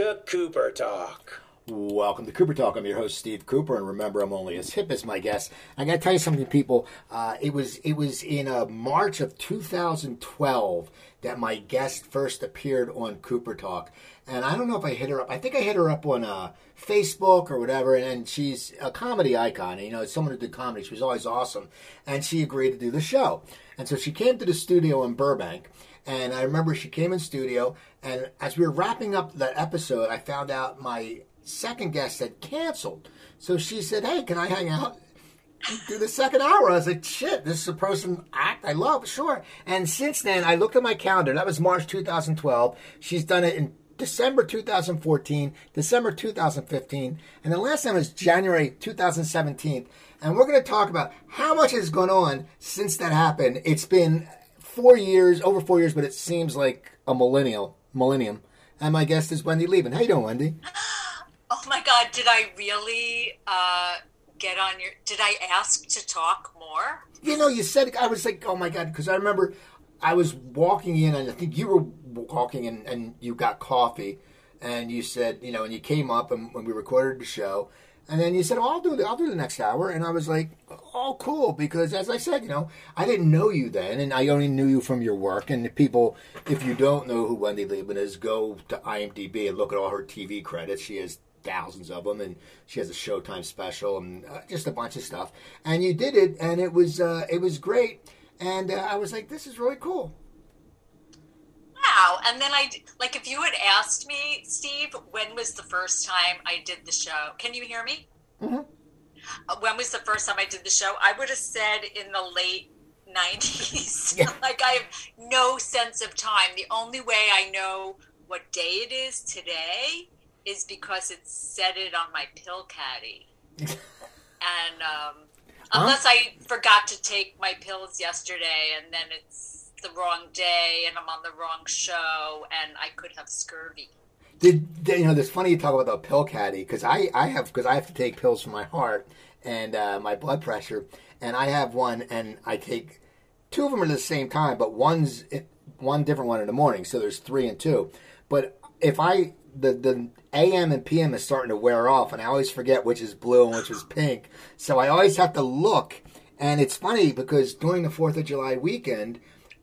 to Cooper Talk. Welcome to Cooper Talk. I'm your host Steve Cooper, and remember, I'm only as hip as my guests. I got to tell you something, people. Uh, it was it was in uh, March of 2012 that my guest first appeared on Cooper Talk, and I don't know if I hit her up. I think I hit her up on uh, Facebook or whatever, and, and she's a comedy icon. You know, someone who did comedy. She was always awesome, and she agreed to do the show. And so she came to the studio in Burbank. And I remember she came in studio, and as we were wrapping up that episode, I found out my second guest had canceled. So she said, "Hey, can I hang out?" Do the second hour. I was like, shit, this is a person act I love, sure. And since then, I looked at my calendar. That was March 2012. She's done it in December 2014, December 2015, and the last time was January 2017. And we're going to talk about how much has gone on since that happened. It's been four years, over four years, but it seems like a millennial, millennium. And my guest is Wendy Liebman. How you doing, Wendy? Oh my God! Did I really uh, get on your? Did I ask to talk more? You know, you said I was like, oh my god, because I remember I was walking in, and I think you were walking in, and you got coffee, and you said, you know, and you came up, and when we recorded the show, and then you said, oh, I'll do the, I'll do the next hour, and I was like, oh, cool, because as I said, you know, I didn't know you then, and I only knew you from your work, and people, if you don't know who Wendy Liebman is, go to IMDb and look at all her TV credits. She has thousands of them, and she has a Showtime special and uh, just a bunch of stuff. And you did it, and it was uh, it was great. And uh, I was like, this is really cool. Wow! And then I like if you had asked me, Steve, when was the first time I did the show? Can you hear me? Mm-hmm. Uh, when was the first time I did the show? I would have said in the late 90s. Yeah. like I have no sense of time. The only way I know what day it is today is because it said it on my pill caddy. and um, unless I forgot to take my pills yesterday and then it's the wrong day and I'm on the wrong show and I could have scurvy. Did, did- you know? It's funny you talk about the pill caddy because I I have because I have to take pills for my heart and uh, my blood pressure, and I have one, and I take two of them at the same time, but one's one different one in the morning, so there's three and two. But if I the the AM and PM is starting to wear off, and I always forget which is blue and which is pink, so I always have to look. And it's funny because during the Fourth of July weekend,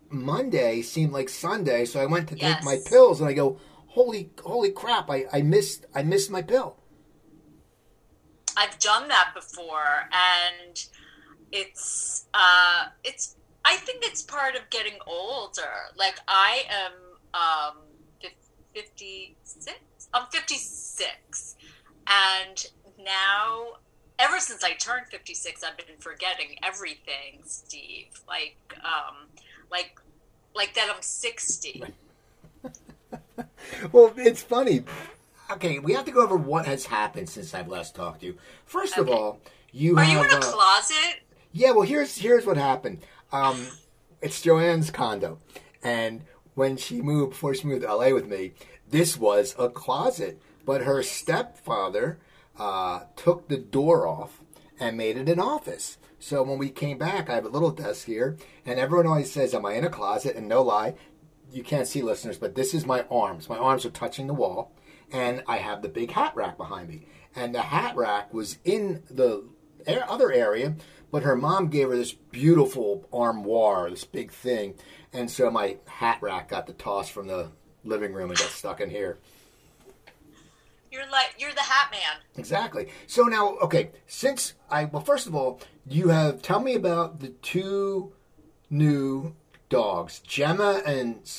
Monday seemed like Sunday, so I went to take Yes. my pills, and I go, "Holy, holy crap! I, I missed, I missed my pill." I've done that before, and it's uh, it's. I think it's part of getting older. Like I am um, fifty six. I'm fifty six, and now, ever since I turned fifty six, I've been forgetting everything, Steve. Like, um, like, like that. I'm sixty. Well, it's funny. Okay, we have to go over what has happened since I've last talked to you. First of all, you Are have you in a uh, closet? Yeah, well, here's here's what happened. Um, it's Joanne's condo, and when she moved before she moved to LA with me, this was a closet. But her stepfather uh, took the door off and made it an office. So when we came back, I have a little desk here, and everyone always says, "Am I in a closet?" And no lie, you can't see listeners, but this is my arms. My arms are touching the wall, and I have the big hat rack behind me. And the hat rack was in the other area, but her mom gave her this beautiful armoire, this big thing, and so my hat rack got the toss from the living room and got stuck in here. You're like you're the Hat Man. Exactly. So now, okay, since I well, first of all, you have tell me about the two new dogs, Gemma and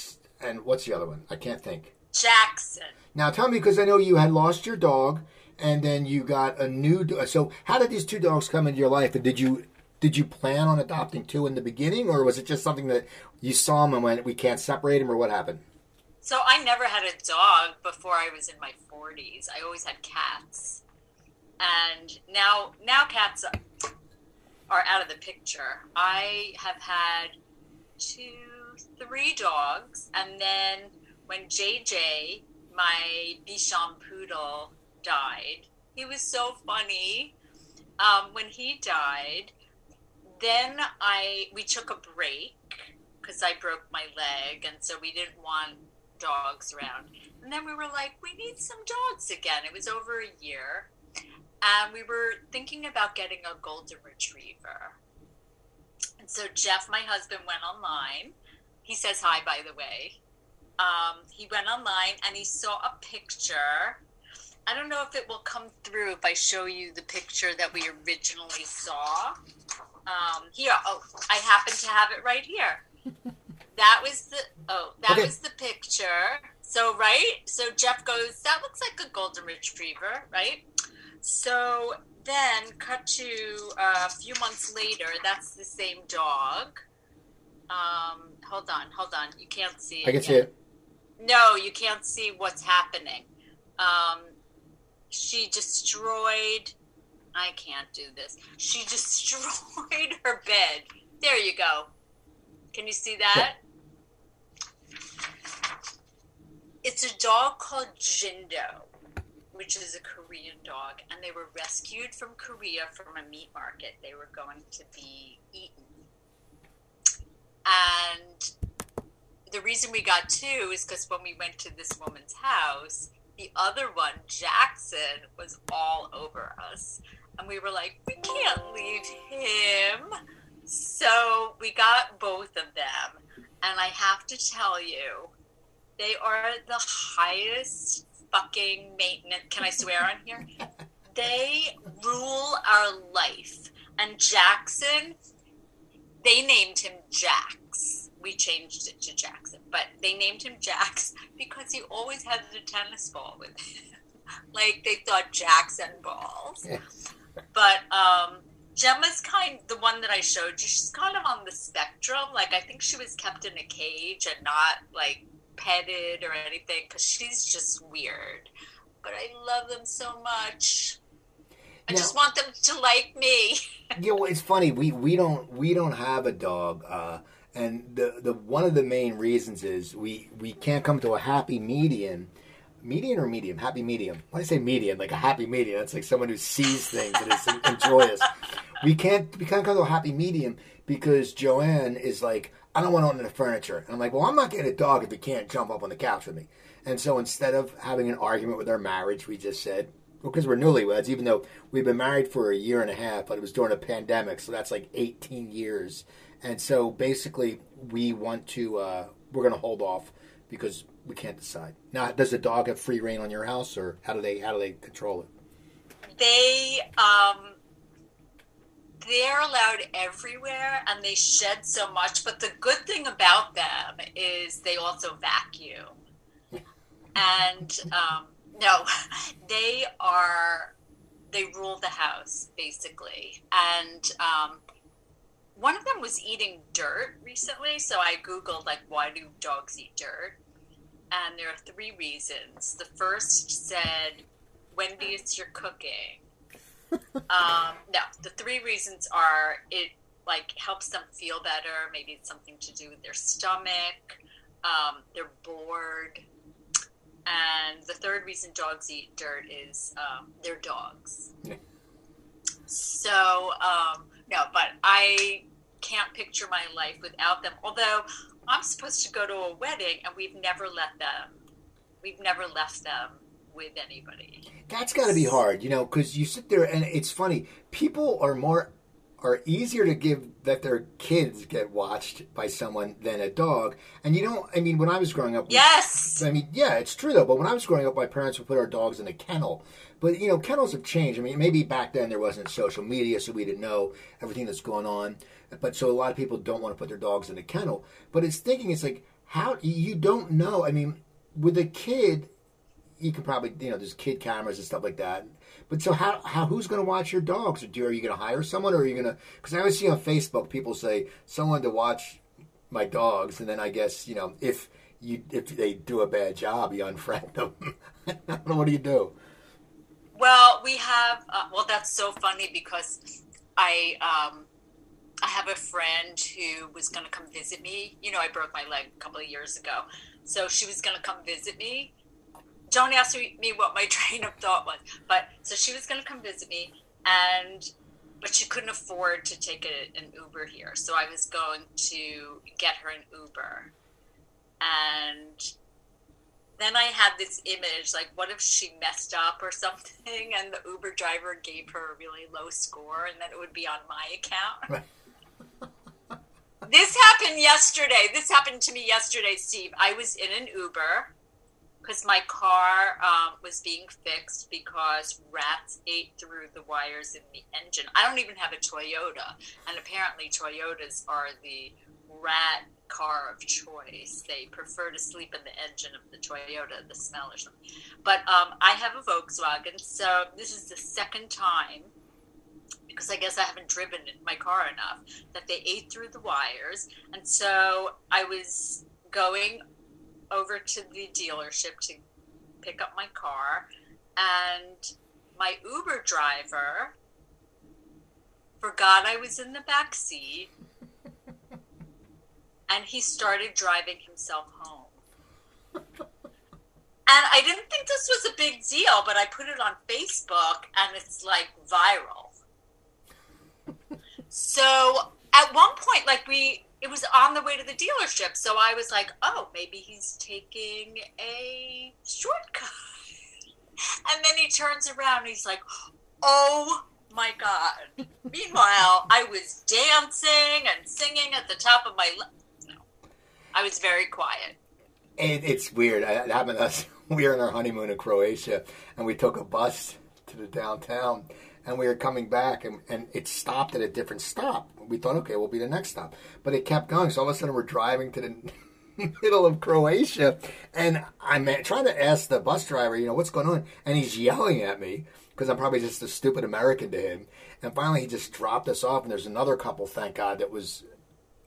and what's the other one? I can't think. Jackson. Now tell me because I know you had lost your dog and then you got a new do- so how did these two dogs come into your life and did you did you plan on adopting two in the beginning or was it just something that you saw them and went we can't separate them or what happened? So I never had a dog before I was in my 40s. I always had cats. And now now cats are, out of the picture. I have had two three dogs and then when JJ, my Bichon poodle died, he was so funny. Um, when he died, then I we took a break because I broke my leg, and so we didn't want dogs around. And then we were like, we need some dogs again. It was over a year. And we were thinking about getting a golden retriever. And so Jeff, my husband, went online. He says hi, by the way. Um, he went online and he saw a picture. I don't know if it will come through if I show you the picture that we originally saw. Um, here, oh, I happen to have it right here. That was the oh, that Okay. was the picture. So right, so Jeff goes, that looks like a golden retriever, right? So then, cut to uh, a few months later. That's the same dog. Um, hold on, hold on. You can't see. I can see it. No, you can't see what's happening. Um, she destroyed. I can't do this. She destroyed her bed. There you go. Can you see that? It's a dog called Jindo, which is a Korean dog, and they were rescued from Korea from a meat market. They were going to be eaten. And the reason we got two is because when we went to this woman's house, the other one, Jackson, was all over us. And we were like, we can't leave him. So we got both of them. And I have to tell you, they are the highest fucking maintenance. Can I swear on here? They rule our life. And Jackson, they named him Jax. We changed it to Jackson, but they named him Jax because he always had the tennis ball with him. like they thought Jackson balls. But um, Gemma's kind, the one that I showed you, she's kind of on the spectrum. Like I think she was kept in a cage and not like petted or anything because she's just weird. But I love them so much. I Now- just want them to like me. you know, it's funny. We we don't we don't have a dog, uh, and the the one of the main reasons is we we can't come to a happy median Median or medium? Happy medium. When I say median like a happy medium, that's like someone who sees things and is enjoyous. We can't we can't come to a happy medium because Joanne is like, I don't want to own the furniture. And I'm like, well, I'm not getting a dog if you can't jump up on the couch with me. And so instead of having an argument with our marriage, we just said, well, because we're newlyweds, even though we've been married for a year and a half, but it was during a pandemic, so that's like 18 years. And so basically, we want to, uh, we're going to hold off because we can't decide. Now, does the dog have free reign on your house, or how do they how do they control it? they um they're allowed everywhere and they shed so much but the good thing about them is they also vacuum. And um no they are they rule the house basically. And um one of them was eating dirt recently so i googled like why do dogs eat dirt? And there are three reasons. The first said wendy it's your cooking um, no, the three reasons are it like helps them feel better. Maybe it's something to do with their stomach. Um, they're bored. And the third reason dogs eat dirt is um, they're dogs. So um, no, but I can't picture my life without them. Although I'm supposed to go to a wedding and we've never let them. We've never left them with anybody. That's got to be hard, you know, because you sit there and it's funny. People are more are easier to give that their kids get watched by someone than a dog. And you know, I mean, when I was growing up, we- Yes. I mean, yeah, it's true though. But when I was growing up, my parents would put our dogs in a kennel. But you know, kennels have changed. I mean, maybe back then there wasn't social media, so we didn't know everything that's going on. But so a lot of people don't want to put their dogs in a kennel. But it's thinking, it's like how you don't know. I mean, with a kid, you could probably you know there's kid cameras and stuff like that. But so how how who's going to watch your dogs? Or do are you going to hire someone, or are you going to? Because I always see on Facebook people say someone to watch my dogs, and then I guess you know if you if they do a bad job, you unfriend them. What do you do. Well, we have. Uh, well, that's so funny because I um, I have a friend who was going to come visit me. You know, I broke my leg a couple of years ago, so she was going to come visit me. Don't ask me what my train of thought was, but so she was going to come visit me, and but she couldn't afford to take a, an Uber here, so I was going to get her an Uber, and then I had this image like, what if she messed up or something, and the Uber driver gave her a really low score, and then it would be on my account. this happened yesterday. This happened to me yesterday, Steve. I was in an Uber because my car um, was being fixed because rats ate through the wires in the engine. I don't even have a Toyota, and apparently Toyotas are the rat car of choice. They prefer to sleep in the engine of the Toyota, the smell or something. But um, I have a Volkswagen, so this is the second time because I guess I haven't driven my car enough that they ate through the wires, and so I was going over to the dealership to pick up my car, and my Uber driver forgot I was in the back seat and he started driving himself home. And I didn't think this was a big deal, but I put it on Facebook and it's like viral. So at one point, like we, it was on the way to the dealership. So I was like, oh, maybe he's taking a shortcut. And then he turns around and he's like, oh my God. Meanwhile, I was dancing and singing at the top of my. No, I was very quiet. And it's weird. It happened to us. We were on our honeymoon in Croatia, and we took a bus to the downtown, and we were coming back, and, and it stopped at a different stop. We thought, okay, we'll be the next stop, but it kept going. So all of a sudden, we're driving to the middle of Croatia, and I'm trying to ask the bus driver, you know, what's going on, and he's yelling at me because I'm probably just a stupid American to him. And finally, he just dropped us off, and there's another couple, thank God, that was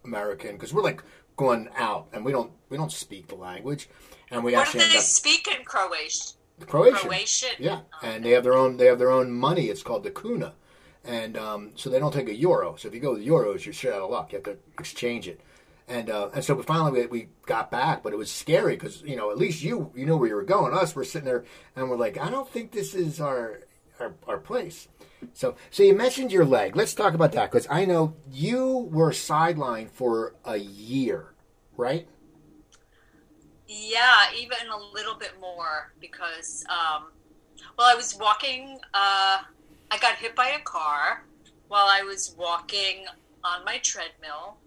American because we're like going out, and we don't we don't speak the language, and we What do actually they up speak in Croatian? Croatian. Croatian. Yeah, and they have their own they have their own money. It's called the kuna, and um, so they don't take a euro. So if you go with euros, you're shit out of luck. You have to exchange it. And uh, and so finally we, we got back, but it was scary because you know at least you you know where you were going. Us we're sitting there and we're like, I don't think this is our our, our place. So so you mentioned your leg. Let's talk about that because I know you were sidelined for a year, right? Yeah, even a little bit more because, um, well, I was walking. Uh, I got hit by a car while I was walking on my treadmill.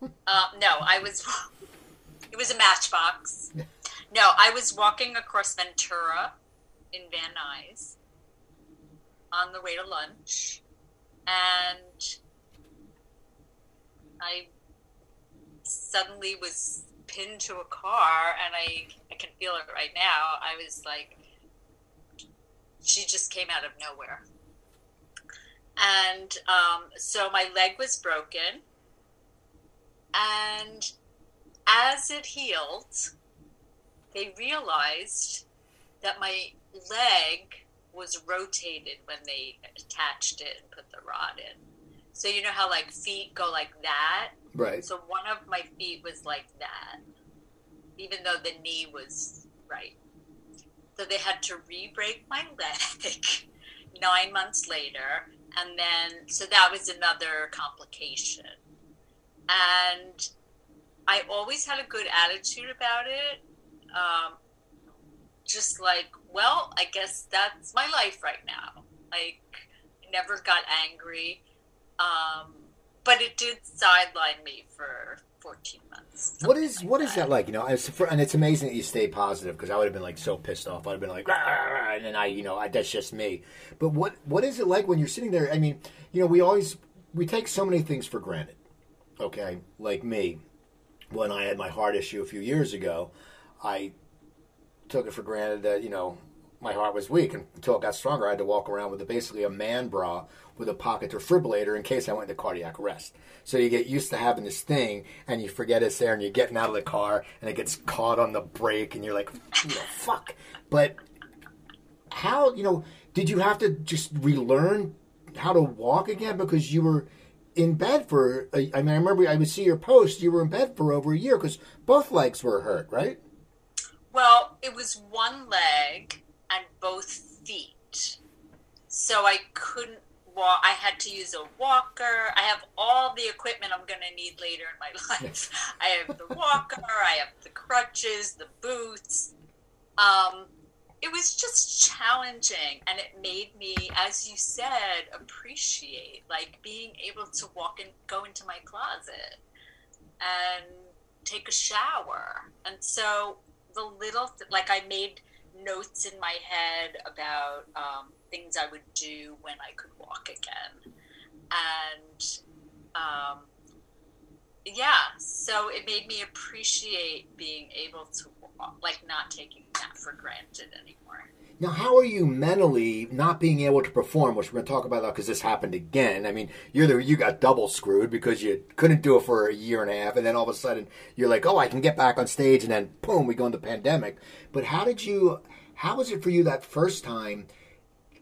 Uh, no, I was. It was a matchbox. No, I was walking across Ventura in Van Nuys on the way to lunch, and I suddenly was pinned to a car and I I can feel it right now. I was like she just came out of nowhere. And um, so my leg was broken. And as it healed, they realized that my leg was rotated when they attached it and put the rod in. So you know how like feet go like that? Right. So one of my feet was like that, even though the knee was right. So they had to re-break my leg nine months later, and then so that was another complication. And I always had a good attitude about it. Um, just like, well, I guess that's my life right now. Like, I never got angry. Um, but it did sideline me for 14 months. What is like what is that like? You know, it's for, and it's amazing that you stay positive because I would have been like so pissed off. I'd have been like, "Rah, rah, rah," and then I, you know, I, that's just me. But what what is it like when you're sitting there? I mean, you know, we always we take so many things for granted. Okay, like me, when I had my heart issue a few years ago, I took it for granted that you know my heart was weak and until it got stronger i had to walk around with a, basically a man bra with a pocket defibrillator in case i went into cardiac arrest. So you get used to having this thing and you forget it's there and you're getting out of the car and it gets caught on the brake and you're like you know, fuck? But how you know did you have to just relearn how to walk again? Because you were in bed for I mean i remember i would see your post you were in bed for over a year because both legs were hurt right? Well, it was one leg and both feet. So I couldn't walk. I had to use a walker. I have all the equipment I'm going to need later in my life. I have the walker, I have the crutches, the boots. um, it was just challenging and it made me as you said appreciate like being able to walk and go into my closet and take a shower and so the little like i made notes in my head about um, things i would do when i could walk again and um, yeah so it made me appreciate being able to walk, like not taking that for granted anymore. Now, how are you mentally not being able to perform? Which we're going to talk about that because this happened again. I mean, you're the, you got double screwed because you couldn't do it for a year and a half, and then all of a sudden you're like, oh, I can get back on stage, and then boom, we go into pandemic. But how did you? How was it for you that first time?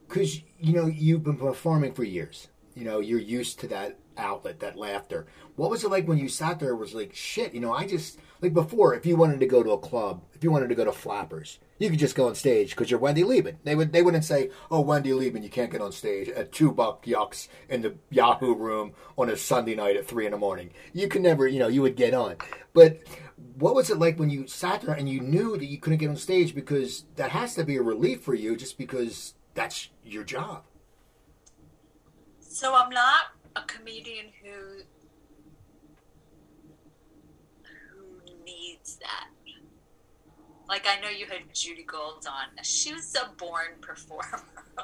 Because you know you've been performing for years. You know you're used to that outlet, that laughter. What was it like when you sat there? And was like shit. You know, I just like before, if you wanted to go to a club, if you wanted to go to Flappers, you could just go on stage because you're Wendy Liebman. They would they wouldn't say, "Oh, Wendy Liebman, you can't get on stage at two buck yucks in the Yahoo room on a Sunday night at three in the morning." You could never, you know, you would get on. But what was it like when you sat there and you knew that you couldn't get on stage because that has to be a relief for you, just because that's your job. So I'm not a comedian who needs that. Like I know you had Judy Gold on. She was a born performer.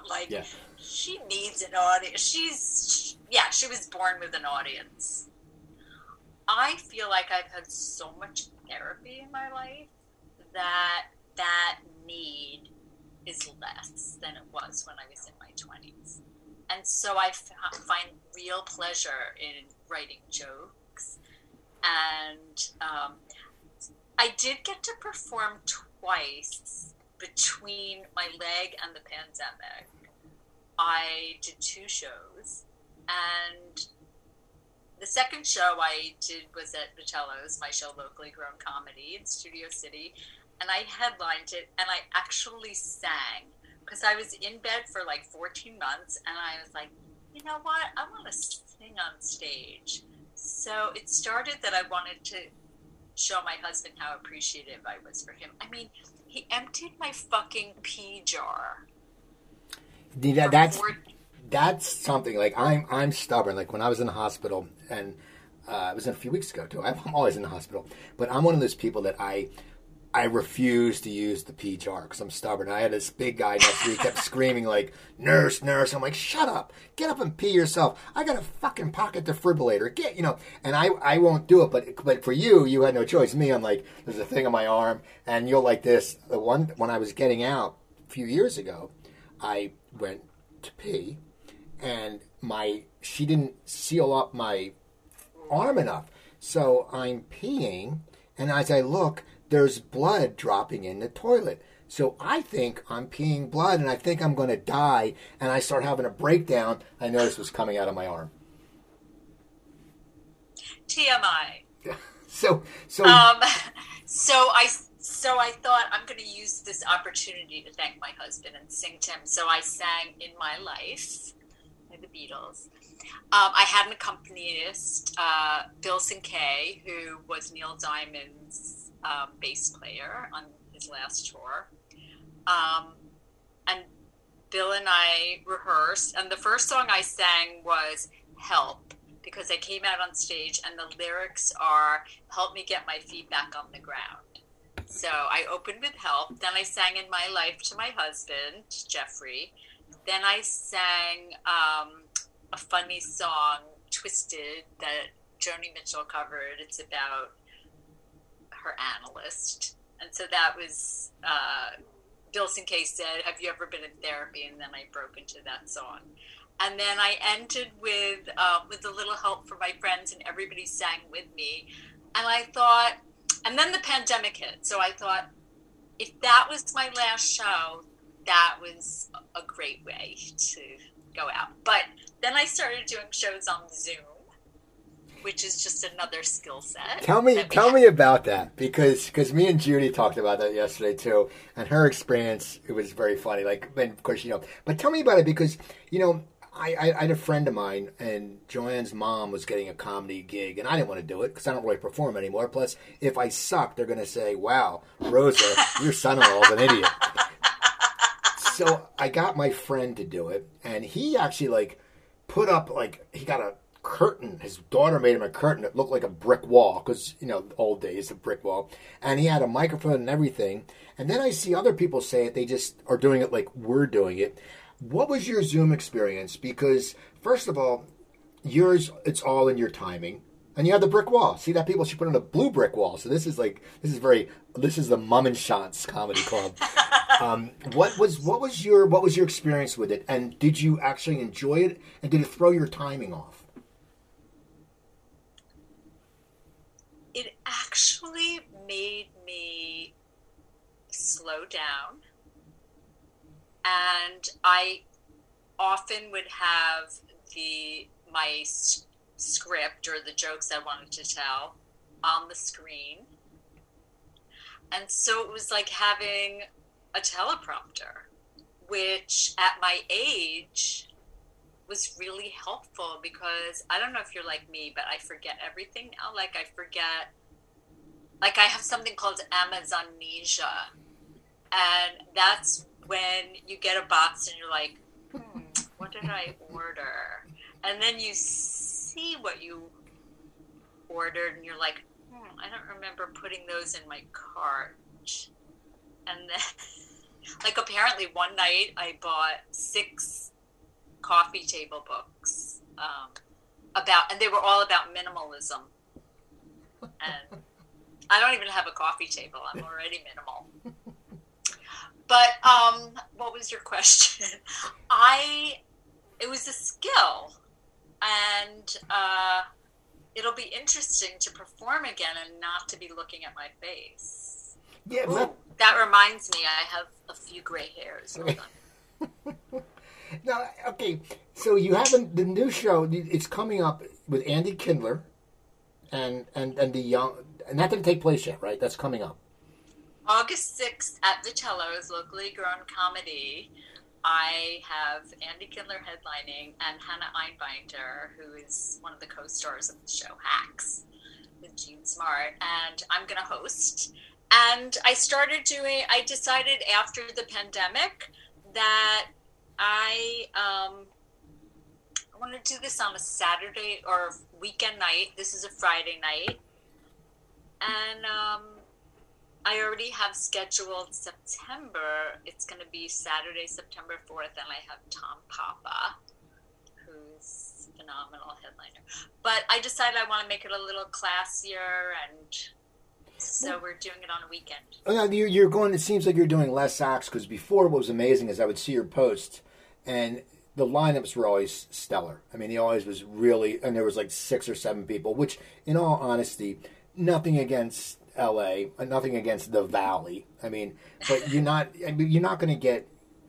like yeah. she needs an audience. She's yeah, she was born with an audience. I feel like I've had so much therapy in my life that that need is less than it was when I was in my 20s. And so I f- find real pleasure in writing jokes. And um, I did get to perform twice between my leg and the pandemic. I did two shows, and the second show I did was at Vitello's, my show locally grown comedy in Studio City, and I headlined it, and I actually sang because I was in bed for like 14 months, and I was like, you know what, I want to sing on stage. So it started that I wanted to show my husband how appreciative I was for him. I mean, he emptied my fucking pee jar. That, that's that's something like I'm I'm stubborn. Like when I was in the hospital, and uh, it was a few weeks ago too. I'm always in the hospital, but I'm one of those people that I I refuse to use the pee jar because I'm stubborn. I had this big guy next to me kept screaming like "nurse, nurse." I'm like, "Shut up! Get up and pee yourself." I got a fucking pocket defibrillator. Get you know, and I I won't do it. But but for you, you had no choice. Me, I'm like, there's a thing on my arm, and you're like this. The one when I was getting out a few years ago, I went to pee, and my she didn't seal up my arm enough, so I'm peeing, and as I look there's blood dropping in the toilet. So I think I'm peeing blood and I think I'm going to die. And I start having a breakdown. I notice was coming out of my arm. TMI. so, so, um, so I, so I thought I'm going to use this opportunity to thank my husband and sing to him. So I sang "In My Life" by the Beatles. Um, I had an accompanist, uh, Bill Sinkay, who was Neil Diamond's um, bass player on his last tour. Um, and Bill and I rehearsed, and the first song I sang was Help because I came out on stage and the lyrics are Help me get my feet back on the ground. So I opened with Help, then I sang In My Life to my husband, Jeffrey. Then I sang um, a funny song, Twisted, that Joni Mitchell covered. It's about her analyst. And so that was uh, Bill Sinkay said, Have you ever been in therapy? And then I broke into that song. And then I ended with uh, with a little help from my friends, and everybody sang with me. And I thought, and then the pandemic hit. So I thought, if that was my last show, that was a great way to go out. But then I started doing shows on Zoom which is just another skill set. Tell me, tell have. me about that because because me and Judy talked about that yesterday too, and her experience it was very funny. Like, and of course you know, but tell me about it because you know I, I, I had a friend of mine, and Joanne's mom was getting a comedy gig, and I didn't want to do it because I don't really perform anymore. Plus, if I suck, they're going to say, "Wow, Rosa, your son-in-law is an idiot." so I got my friend to do it, and he actually like put up like he got a curtain. His daughter made him a curtain that looked like a brick wall because you know old days a brick wall, and he had a microphone and everything. And then I see other people say it; they just are doing it like we're doing it. What was your Zoom experience? Because first of all, yours it's all in your timing. And you have the brick wall. See that people should put in a blue brick wall. So this is like this is very this is the Mum and Shots Comedy Club. um, what was what was your what was your experience with it? And did you actually enjoy it? And did it throw your timing off? It actually made me slow down, and I often would have the my script or the jokes I wanted to tell on the screen. And so it was like having a teleprompter, which at my age was really helpful because I don't know if you're like me, but I forget everything now. Like I forget, like I have something called Amazonnesia, and that's when you get a box and you're like, hmm, what did I order? And then you see what you ordered, and you're like, hmm, I don't remember putting those in my cart. And then, like, apparently one night I bought six coffee table books um, about, and they were all about minimalism. And I don't even have a coffee table. I'm already minimal. But um, what was your question? I it was a skill, and uh, it'll be interesting to perform again and not to be looking at my face. Yeah, Ooh, but- that reminds me, I have a few gray hairs. Hold on. No, okay. So you haven't the new show. It's coming up with Andy Kindler, and and and the young. And that didn't take place yet, right? That's coming up. August 6th at the Vitello's Locally Grown Comedy, I have Andy Kindler headlining and Hannah Einbinder, who is one of the co stars of the show Hacks with Jean Smart, and I'm going to host. And I started doing, I decided after the pandemic that I, um, I want to do this on a Saturday or weekend night. This is a Friday night. And um, I already have scheduled September. It's going to be Saturday, September 4th, and I have Tom Papa, who's a phenomenal headliner. But I decided I want to make it a little classier, and so we're doing it on a weekend. Oh, you're going. It seems like you're doing less acts because before what was amazing is I would see your posts, and the lineups were always stellar. I mean, he always was really, and there was like six or seven people. Which, in all honesty, nothing against L.A., uh, nothing against the Valley. I mean, but you're not. I mean, you're not going to get.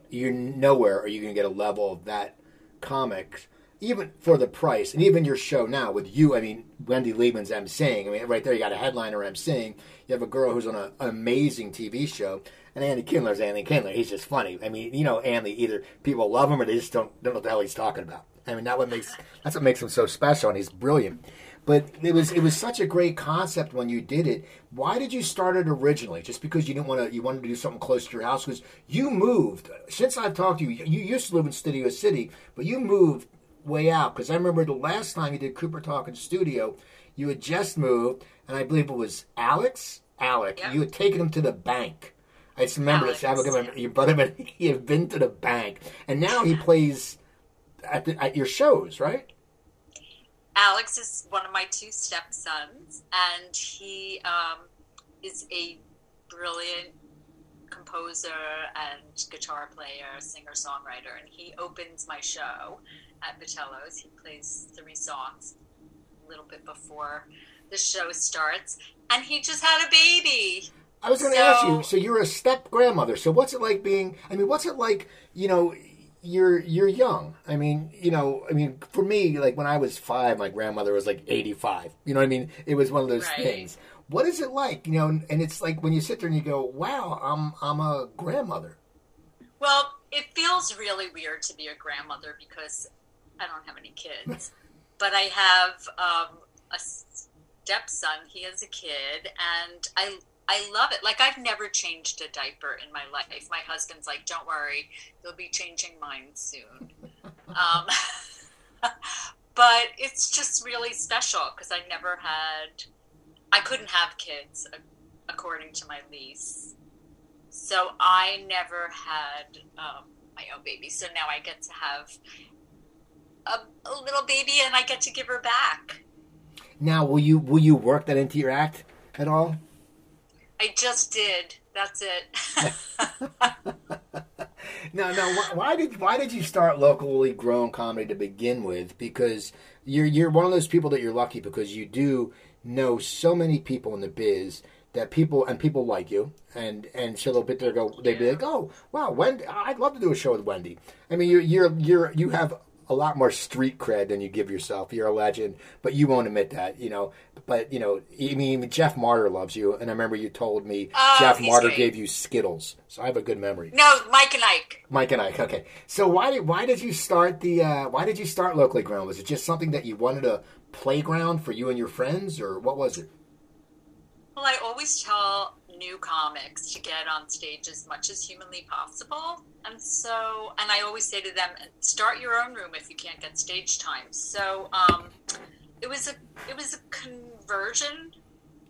You're nowhere. Are you going to get a level of that comics? Even for the price, and even your show now with you, I mean, Wendy Liebman's emceeing. I mean, right there, you got a headliner emceeing. You have a girl who's on a, an amazing TV show, and Andy Kindler's Andy Kindler. He's just funny. I mean, you know, Andy. Either people love him or they just don't don't know what the hell he's talking about. I mean, that what makes that's what makes him so special, and he's brilliant. But it was it was such a great concept when you did it. Why did you start it originally? Just because you didn't want to you wanted to do something close to your house? Because you moved since I've talked to you. You used to live in Studio City, but you moved way out. Because I remember the last time you did Cooper Talk in studio, you had just moved, and I believe it was Alex. Alec, Yeah. you had taken him to the bank. I just remember this. Alex, Alex, your brother, but he had been to the bank, and now he plays at, the, at your shows, right? Alex is one of my two stepsons, and he um, is a brilliant composer and guitar player, singer songwriter, and he opens my show at Vitello's. He plays three songs a little bit before the show starts, and he just had a baby. I was going to So- ask you. So you're a step grandmother. So what's it like being? I mean, what's it like? You know, you're you're young. I mean, you know, I mean, for me, like when I was five, my grandmother was like 85. You know what I mean? It was one of those Right. things. What is it like? You know, and, and it's like when you sit there and you go, "Wow, I'm I'm a grandmother." Well, it feels really weird to be a grandmother because I don't have any kids, but I have um, a stepson. He has a kid, and I I love it. Like I've never changed a diaper in my life. My husband's like, "Don't worry, you'll be changing mine soon." um, but it's just really special because I never had. I couldn't have kids according to my lease, so I never had um, my own baby. So now I get to have a, a little baby, and I get to give her back. Now, will you will you work that into your act at all? I just did. That's it. now, now, why did why did you start locally grown comedy to begin with? Because you're you're one of those people that you're lucky because you do know so many people in the biz that people and people like you and and so they'll be there go they'd be like oh wow Wendy I'd love to do a show with Wendy I mean you're you're you're you have a lot more street cred than you give yourself. You're a legend, but you won't admit that, you know. But you know, I mean, Jeff Martyr loves you, and I remember you told me oh, Jeff Martyr great. gave you Skittles, so I have a good memory. No, Mike and Ike. Mike and Ike. Okay, so why did why did you start the uh, why did you start locally grown? Was it just something that you wanted a playground for you and your friends, or what was it? Well, I always tell new comics to get on stage as much as humanly possible. And so, and I always say to them, start your own room if you can't get stage time. So, um, it was a it was a conversion.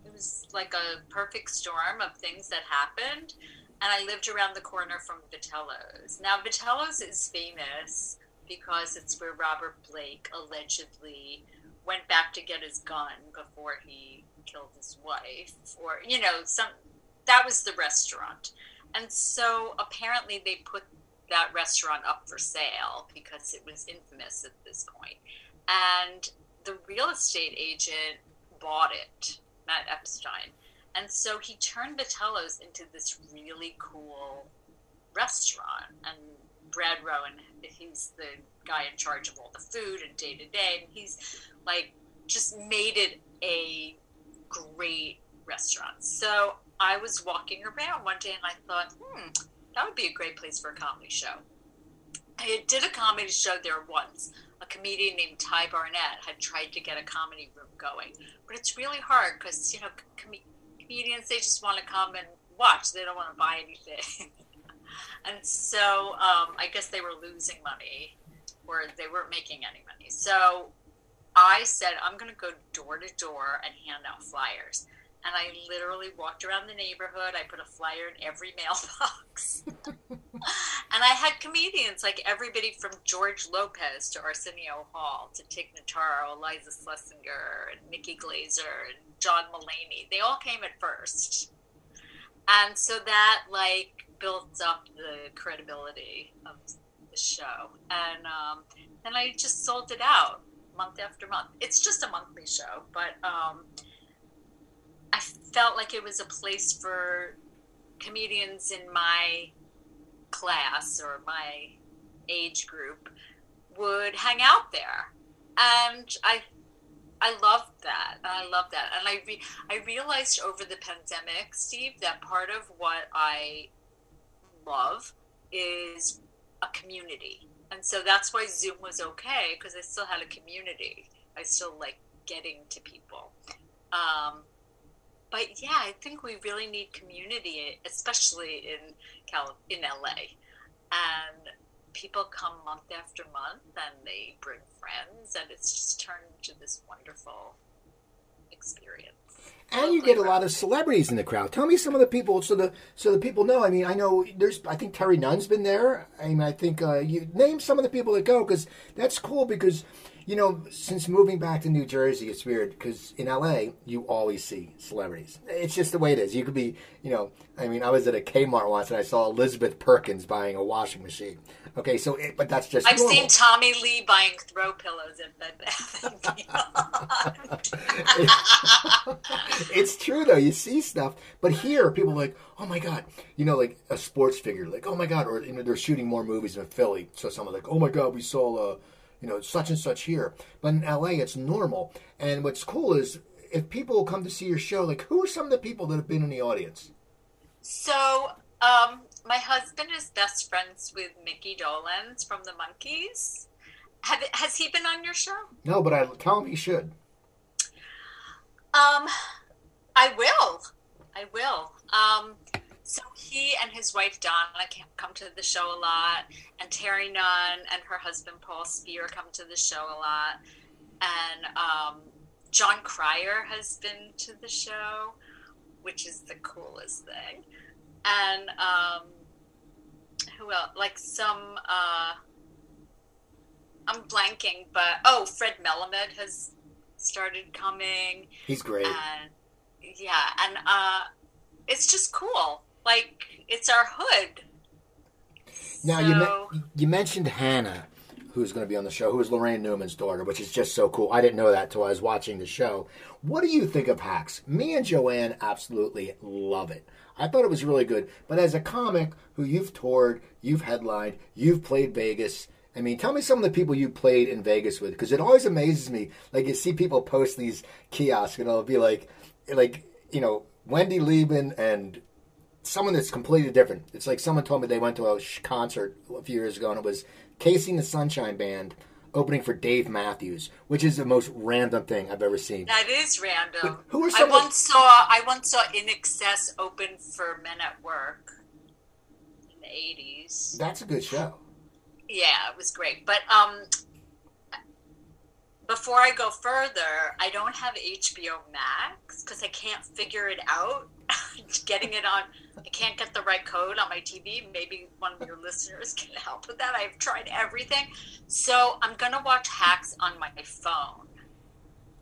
It was like a perfect storm of things that happened. And I lived around the corner from Vitello's. Now, Vitello's is famous because it's where Robert Blake allegedly went back to get his gun before he killed his wife or you know some that was the restaurant. And so apparently they put that restaurant up for sale because it was infamous at this point. And the real estate agent bought it, Matt Epstein. And so he turned Vitello's into this really cool restaurant. And Brad Rowan, he's the guy in charge of all the food and day to day. And he's like just made it a great restaurant. So I was walking around one day and I thought, hmm, that would be a great place for a comedy show. I did a comedy show there once. A comedian named Ty Barnett had tried to get a comedy room going, but it's really hard because you know com- comedians they just want to come and watch. They don't want to buy anything, and so um, I guess they were losing money, or they weren't making any money. So I said I'm going to go door to door and hand out flyers and I literally walked around the neighborhood. I put a flyer in every mailbox. and I had comedians like everybody from George Lopez to Arsenio Hall to Tig Notaro, Eliza Schlesinger, and Nikki Glazer, and John Mulaney. They all came at first. And so that like builds up the credibility of the show. And um, then I just sold it out month after month. It's just a monthly show, but um, I felt like it was a place for comedians in my class or my age group would hang out there, and I I loved that. I loved that, and I re- I realized over the pandemic, Steve, that part of what I love is a community, and so that's why Zoom was okay because I still had a community. I still like getting to people. Um, but yeah, I think we really need community, especially in Cal in LA, and people come month after month and they bring friends, and it's just turned into this wonderful experience. And you get a lot of celebrities in the crowd. Tell me some of the people, so the so the people know. I mean, I know there's. I think Terry Nunn's been there. I mean, I think uh, you name some of the people that go because that's cool. Because you know, since moving back to New Jersey, it's weird because in LA you always see celebrities. It's just the way it is. You could be, you know, I mean, I was at a Kmart once and I saw Elizabeth Perkins buying a washing machine. Okay, so it, but that's just. I've normal. seen Tommy Lee buying throw pillows at Bed Bath it's true though. You see stuff, but here people are like, oh my god, you know, like a sports figure, like oh my god, or you know, they're shooting more movies in Philly, so someone like, oh my god, we saw. Uh, you know, such and such here. But in LA, it's normal. And what's cool is if people come to see your show, like who are some of the people that have been in the audience? So, um, my husband is best friends with Mickey Dolenz from the Monkees. Have, has he been on your show? No, but I tell him he should. Um, I will. I will. Um, so he and his wife Donna come to the show a lot, and Terry Nunn and her husband Paul Spear come to the show a lot, and um, Jon Cryer has been to the show, which is the coolest thing, and um, who else? Like some. Uh, I'm blanking, but oh, Fred Melamed has started coming. He's great. And yeah, and uh, it's just cool. Like it's our hood. Now So- you me- you mentioned Hannah, who's going to be on the show, who is Laraine Newman's daughter, which is just so cool. I didn't know that till I was watching the show. What do you think of Hacks? Me and Joanne absolutely love it. I thought it was really good. But as a comic who you've toured, you've headlined, you've played Vegas. I mean, tell me some of the people you played in Vegas with, because it always amazes me. Like you see people post these kiosks, and it'll be like, like you know, Wendy Liebman and someone that's completely different. It's like someone told me they went to a concert a few years ago, and it was KC the Sunshine Band opening for Dave Matthews, which is the most random thing I've ever seen. That is random. Who are I some of- once saw I once saw INXS open for Men at Work in the eighties. That's a good show. Yeah, it was great. But um, before I go further, I don't have HBO Max because I can't figure it out. Getting it on, I can't get the right code on my TV. Maybe one of your listeners can help with that. I've tried everything, so I'm gonna watch Hacks on my phone.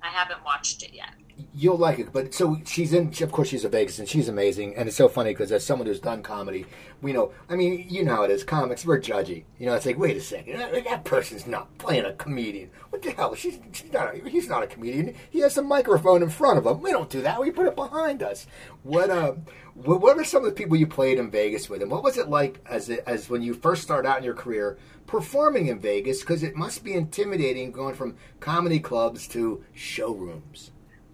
I haven't watched it yet. You'll like it, but so she's in. Of course, she's a Vegas, and she's amazing. And it's so funny because as someone who's done comedy, we know. I mean, you know how it is. Comics, we're judgy. You know, it's like, wait a second, that, that person's not playing a comedian. What the hell? She's, she's not. A, he's not a comedian. He has a microphone in front of him. We don't do that. We put it behind us. What? Uh, what, what are some of the people you played in Vegas with, and what was it like as as when you first started out in your career performing in Vegas? Because it must be intimidating going from comedy clubs to showrooms.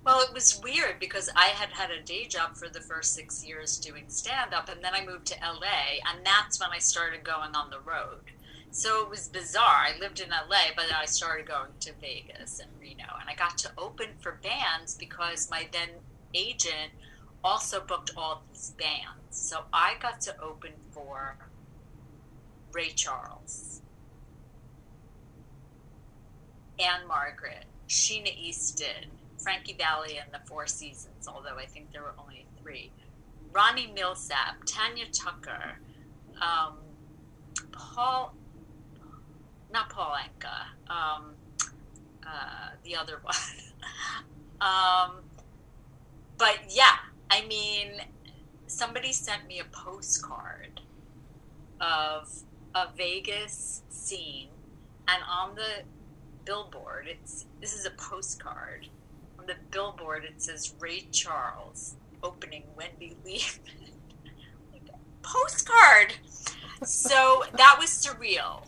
Well, it was weird because I had had a day job for the first six years doing stand up, and then I moved to LA, and that's when I started going on the road. So it was bizarre. I lived in LA, but I started going to Vegas and Reno, and I got to open for bands because my then agent also booked all these bands. So I got to open for Ray Charles, Ann-Margret, Sheena Easton, Frankie Valli, and the Four Seasons, although I think there were only three. Ronnie Milsap, Tanya Tucker, um, Paul, not Paul Anka, um, uh, the other one. um, but yeah, I mean, somebody sent me a postcard of a Vegas scene, and on the billboard, it's this is a postcard. The billboard, it says Ray Charles opening Wendy Liebman. Like, postcard. So that was surreal.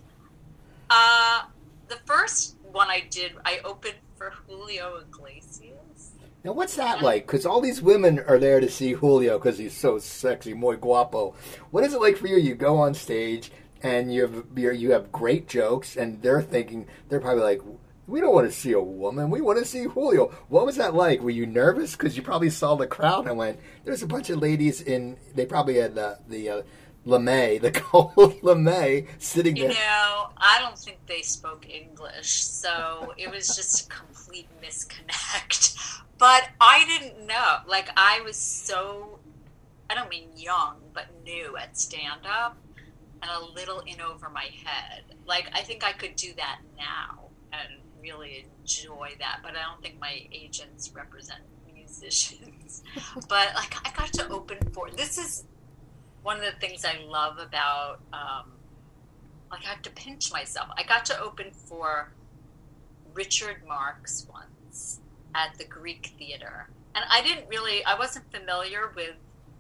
Uh, the first one I did, I opened for Julio Iglesias. Now, what's that like? Because all these women are there to see Julio because he's so sexy, muy guapo. What is it like for you? You go on stage and you have you're, you have great jokes, and they're thinking they're probably like, "We don't want to see a woman. We want to see Julio." What was that like? Were you nervous? Because you probably saw the crowd and went, "There's a bunch of ladies in." They probably had the the. Uh, LeMay, the cold LeMay, sitting You there. know, I don't think they spoke English, so it was just a complete misconnect. But I didn't know. Like, I was so, I don't mean young, but new at stand up and a little in over my head. Like, I think I could do that now and really enjoy that, but I don't think my agents represent musicians. but, like, I got to open for this is one of the things I love about um, like I have to pinch myself. I got to open for Richard Marx once at the Greek Theater. And I didn't really I wasn't familiar with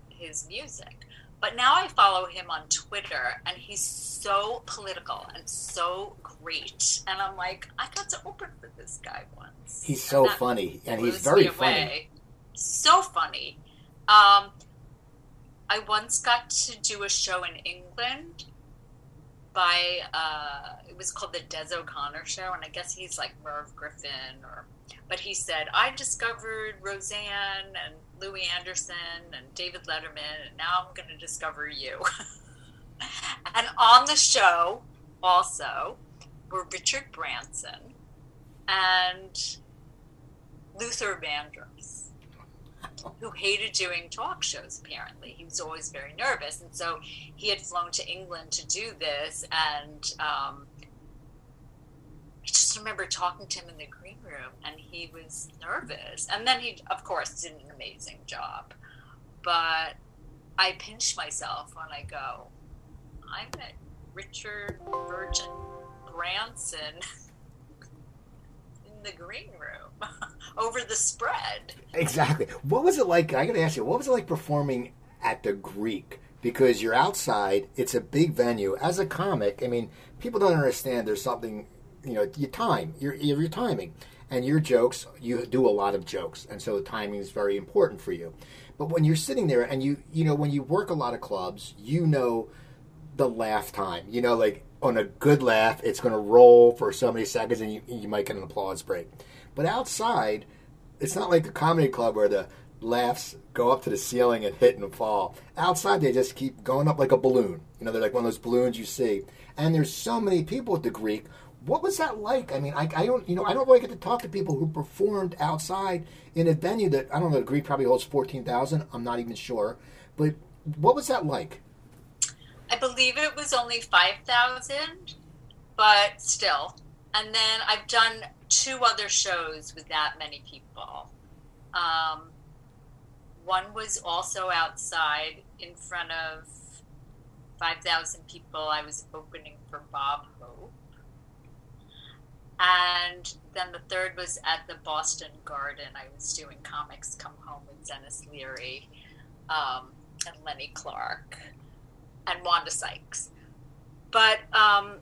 his music. But now I follow him on Twitter and he's so political and so great. And I'm like, I got to open for this guy once. He's so And funny, and he's very funny. So funny. Um, I once got to do a show in England, by uh, it was called the Des O'Connor Show, and I guess he's like Merv Griffin, or but he said I discovered Roseanne and Louie Anderson and David Letterman, and now I'm going to discover you. and on the show also were Richard Branson and Luther Vandross who hated doing talk shows apparently he was always very nervous and so he had flown to england to do this and um, i just remember talking to him in the green room and he was nervous and then he of course did an amazing job but i pinch myself when i go i met richard virgin branson in the green room over the spread. Exactly. What was it like? I got to ask you, what was it like performing at the Greek? Because you're outside, it's a big venue. As a comic, I mean, people don't understand there's something, you know, you time, your your timing, and your jokes. You do a lot of jokes, and so the timing is very important for you. But when you're sitting there, and you you know, when you work a lot of clubs, you know the laugh time. You know, like on a good laugh, it's going to roll for so many seconds, and you, you might get an applause break. But outside, it's not like the comedy club where the laughs go up to the ceiling and hit and fall. Outside, they just keep going up like a balloon. You know, they're like one of those balloons you see. And there's so many people at the Greek. What was that like? I mean, I, I don't, you know, I don't really get to talk to people who performed outside in a venue that I don't know. The Greek probably holds fourteen thousand. I'm not even sure. But what was that like? I believe it was only 5,000, but still. And then I've done two other shows with that many people. Um, one was also outside in front of 5,000 people. I was opening for Bob Hope. And then the third was at the Boston Garden. I was doing Comics Come Home with Denis Leary um, and Lenny Clarke and Wanda Sykes. But um,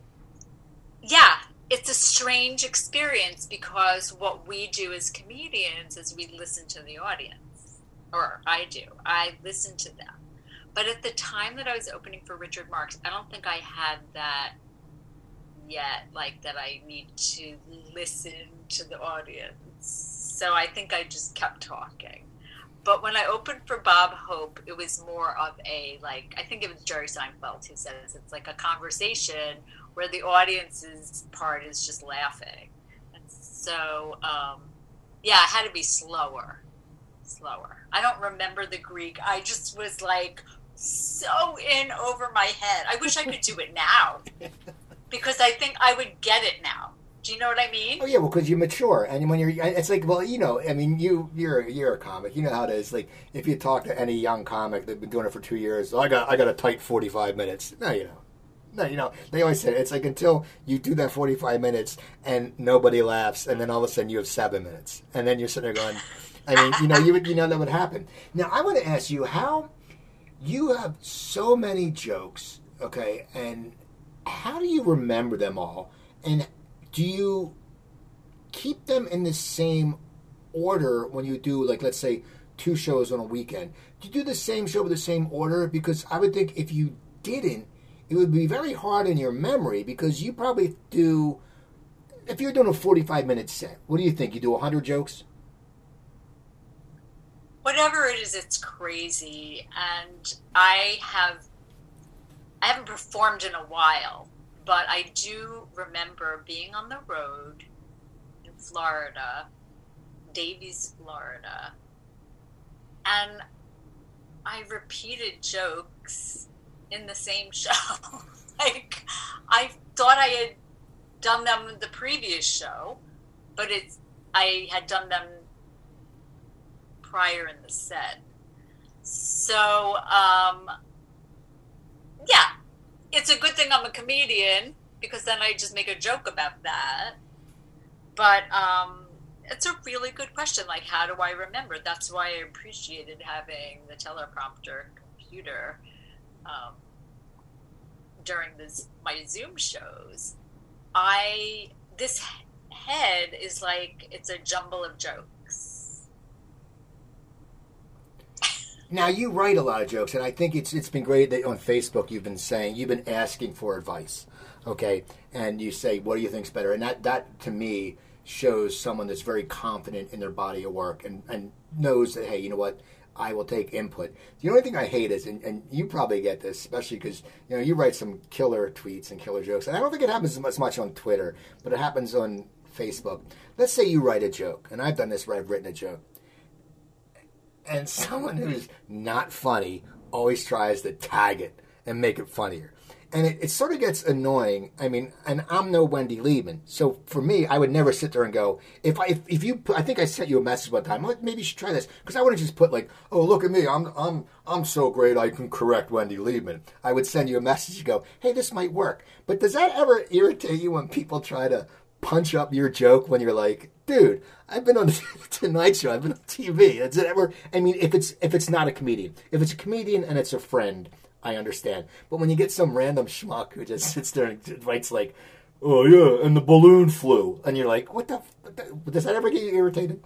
yeah, it's a strange experience because what we do as comedians is we listen to the audience, or I do. I listen to them. But at the time that I was opening for Richard Marx, I don't think I had that yet, like that I need to listen to the audience. So I think I just kept talking. But when I opened for Bob Hope, it was more of a like I think it was Jerry Seinfeld who says it's like a conversation where the audience's part is just laughing. And so um, yeah, I had to be slower, slower. I don't remember the Greek. I just was like so in over my head. I wish I could do it now because I think I would get it now. Do you know what I mean? Oh yeah, well, because you mature, and when you're, it's like, well, you know, I mean, you you're you're a comic. You know how it is. Like if you talk to any young comic that's been doing it for two years, I got I got a tight forty five minutes. No, you know. No, you know, they always say it's like until you do that 45 minutes and nobody laughs, and then all of a sudden you have seven minutes, and then you're sitting there going, I mean, you know, you would, you know that would happen. Now, I want to ask you how you have so many jokes, okay, and how do you remember them all, and do you keep them in the same order when you do like let's say two shows on a weekend? Do you do the same show with the same order? Because i would think if you didn't it would be very hard in your memory because you probably do if you're doing a 45 minute set what do you think? You do 100 jokes? Whatever it is it's crazy. And i have i haven't performed in a while but I do remember being on the road in Florida, Davies, Florida, and I repeated jokes in the same show. like I thought I had done them the previous show, but it's I had done them prior in the set. So um, yeah, it's a good thing I'm a comedian because then I just make a joke about that. But um, it's a really good question. Like, how do I remember? That's why I appreciated having the teleprompter computer um, during this my Zoom shows. I this head is like it's a jumble of jokes Now you write a lot of jokes, and I think it's it's been great that on Facebook you've been saying you've been asking for advice. okay, and you say, "What do you think's better?" And that that to me shows someone that's very confident in their body of work and and knows that hey, you know what. I will take input. The only thing I hate is, and, and you probably get this, especially because you know you write some killer tweets and killer jokes, and I don't think it happens as much on Twitter, but it happens on Facebook. Let's say you write a joke, and I've done this where I've written a joke, and someone who's not funny always tries to tag it and make it funnier. And it, it sort of gets annoying. I mean, and I'm no Wendy Liebman, so for me, I would never sit there and go, if I if, if you, put, I think I sent you a message one time, like maybe you should try this, because I wouldn't just put like, oh look at me, I'm I'm I'm so great, I can correct Wendy Liebman. I would send you a message, you go, hey, this might work. But does that ever irritate you when people try to punch up your joke when you're like, dude, I've been on the Tonight Show, I've been on TV. Does it ever? I mean, if it's if it's not a comedian, if it's a comedian and it's a friend, I understand. But when you get some random schmuck who just sits there and writes like, "Oh yeah," and the balloon flew, and you're like, "What the?" What the does that ever get you irritated?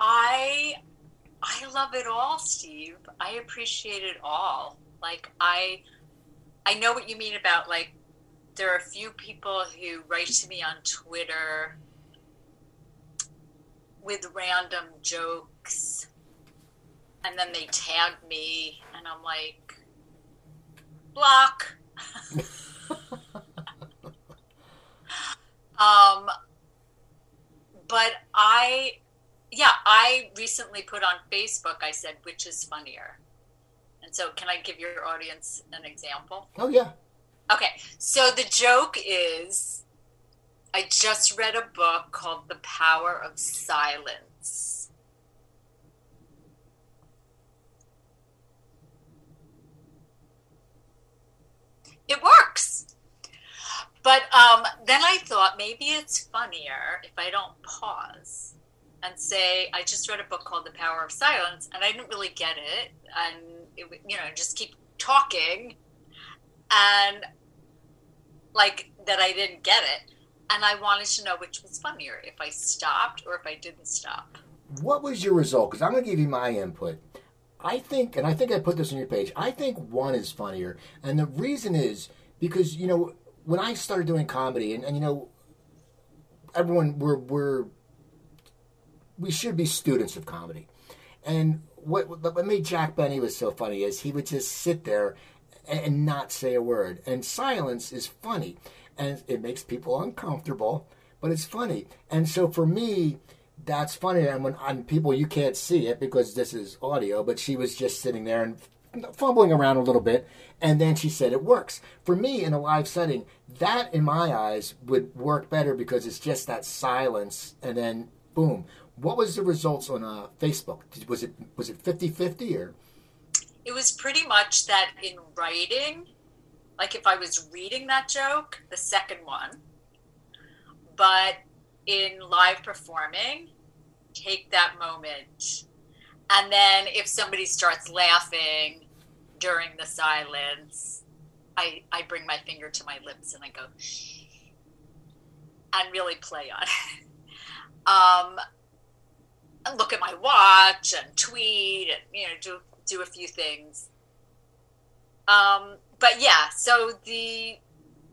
I I love it all, Steve. I appreciate it all. Like I I know what you mean about like there are a few people who write to me on Twitter with random jokes and then they tag me and I'm like block um but I yeah, I recently put on Facebook I said which is funnier. And so can I give your audience an example? Oh yeah. Okay, so the joke is I just read a book called The Power of Silence. It works. But um, then I thought maybe it's funnier if I don't pause and say, I just read a book called The Power of Silence, and I didn't really get it. And, it, you know, just keep talking. And like that I didn't get it. And I wanted to know which was funnier, if I stopped or if I didn't stop. What was your result? Because I'm going to give you my input. I think, and I think I put this on your page, I think one is funnier. And the reason is because, you know, when I started doing comedy, and, and you know, everyone, we're, we're, we should be students of comedy. And what, what made Jack Benny was so funny is he would just sit there and not say a word. And silence is funny, and it makes people uncomfortable, but it's funny. And so for me, that's funny. And when on people, you can't see it because this is audio, but she was just sitting there and fumbling around a little bit, and then she said it works. For me, in a live setting, that in my eyes would work better because it's just that silence, and then boom. What was the results on uh, Facebook? Was it was it 50-50 or? It was pretty much that in writing, like if I was reading that joke, the second one, but in live performing, take that moment. And then if somebody starts laughing during the silence, I, I bring my finger to my lips and I go, shh, and really play on it. um, and look at my watch and tweet and, you know, do do a few things. Um, but yeah, so the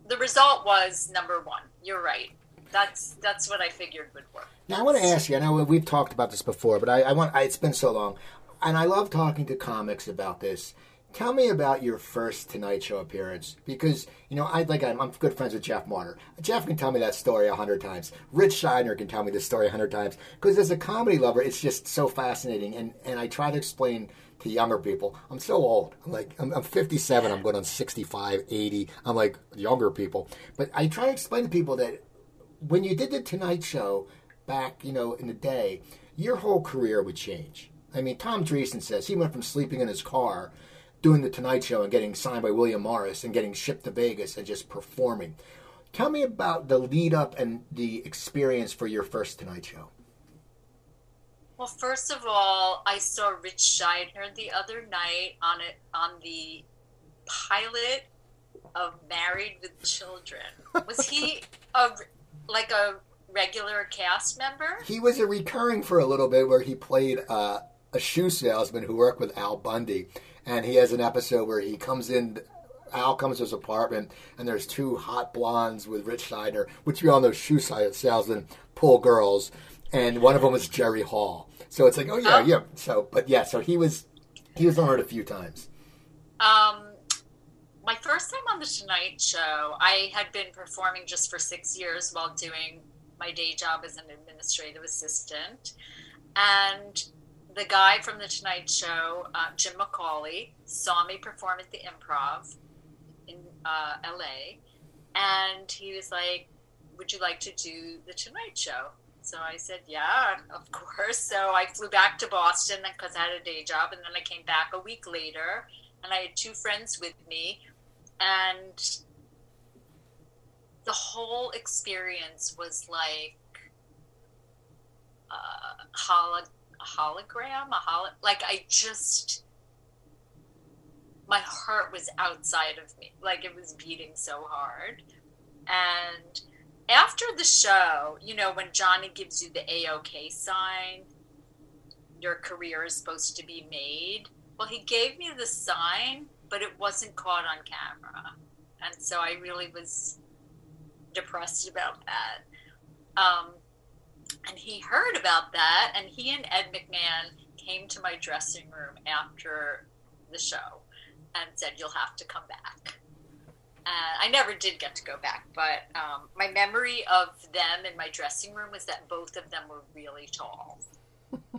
the result was number one. You're right. That's that's what I figured would work. Now I want to ask you. I know we've talked about this before, but I, I want. I, it's been so long, and I love talking to comics about this. Tell me about your first Tonight Show appearance because you know I like I'm, I'm good friends with Jeff Martyr. Jeff can tell me that story a hundred times. Rich Shydner can tell me this story a hundred times because as a comedy lover, it's just so fascinating. And and I try to explain to younger people. I'm so old. I'm like, I'm, I'm 57. I'm going on 65, 80. I'm like younger people. But I try to explain to people that when you did the Tonight Show back, you know, in the day, your whole career would change. I mean, Tom Dreesen says he went from sleeping in his car doing the Tonight Show and getting signed by William Morris and getting shipped to Vegas and just performing. Tell me about the lead up and the experience for your first Tonight Show. Well, first of all, I saw Rich Shydner the other night on it on the pilot of Married with Children. Was he a like a regular cast member? He was a recurring for a little bit where he played uh, a shoe salesman who worked with Al Bundy, and he has an episode where he comes in Al comes to his apartment, and there's two hot blondes with Rich Shydner, which we all know shoe salesmen pull girls, and one of them was Jerry Hall. So it's like, oh yeah, Oh. yeah. So, but yeah, so he was he was on it a few times. Um, my first time on the Tonight Show, I had been performing just for six years while doing my day job as an administrative assistant. And the guy from the Tonight Show, uh, Jim McCawley, saw me perform at the Improv in uh, LA. And he was like, Would you like to do the Tonight Show? So I said, Yeah, of course. So I flew back to Boston because I had a day job. And then I came back a week later and I had two friends with me, and the whole experience was like uh, a hologram, a holo- like I just my heart was outside of me, like it was beating so hard, and after the show, you know, when Johnny gives you the AOK sign, your career is supposed to be made. Well, he gave me the sign, but it wasn't caught on camera. And so I really was depressed about that. Um, and he heard about that, and he and Ed McMahon came to my dressing room after the show and said, You'll have to come back. And I never did get to go back, but um, my memory of them in my dressing room was that both of them were really tall.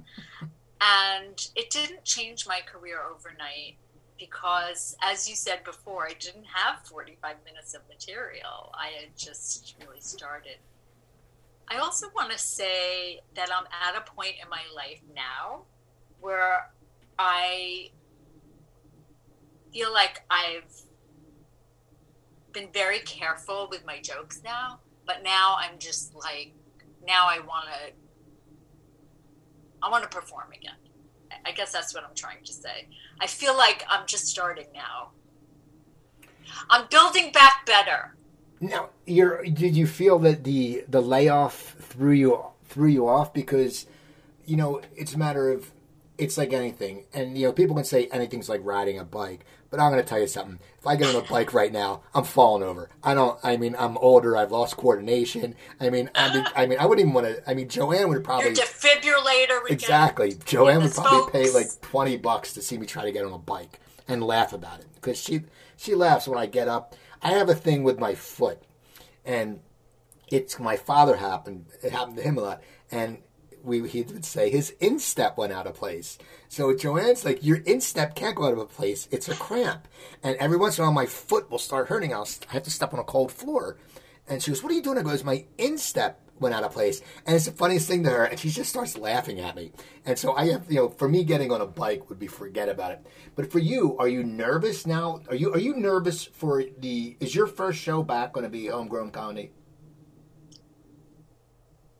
and it didn't change my career overnight because, as you said before, I didn't have 45 minutes of material. I had just really started. I also want to say that I'm at a point in my life now where I feel like I've been very careful with my jokes now, but now I'm just like, now I want to, I want to perform again. I guess that's what I'm trying to say. I feel like I'm just starting now. I'm building back better. Now, you're, did you feel that the the layoff threw you threw you off because you know it's a matter of it's like anything, and you know people can say anything's like riding a bike, but I'm going to tell you something. If I get on a bike right now, I'm falling over. I don't. I mean, I'm older. I've lost coordination. I mean, I mean, I mean, I wouldn't even want to. I mean, Joanne would Your probably defibrillator. would exactly. Joanne would probably pay like twenty bucks to see me try to get on a bike and laugh about it because she she laughs when I get up. I have a thing with my foot, and it's my father happened. It happened to him a lot, and we he would say his instep went out of place. So Joanne's like, your instep can't go out of a place; it's a cramp. And every once in a while, my foot will start hurting. I'll I have to step on a cold floor. And she goes, "What are you doing?" I goes, "My instep went out of place." And it's the funniest thing to her, and she just starts laughing at me. And so I have, you know, for me, getting on a bike would be forget about it. But for you, are you nervous now? Are you are you nervous for the? Is your first show back going to be homegrown comedy?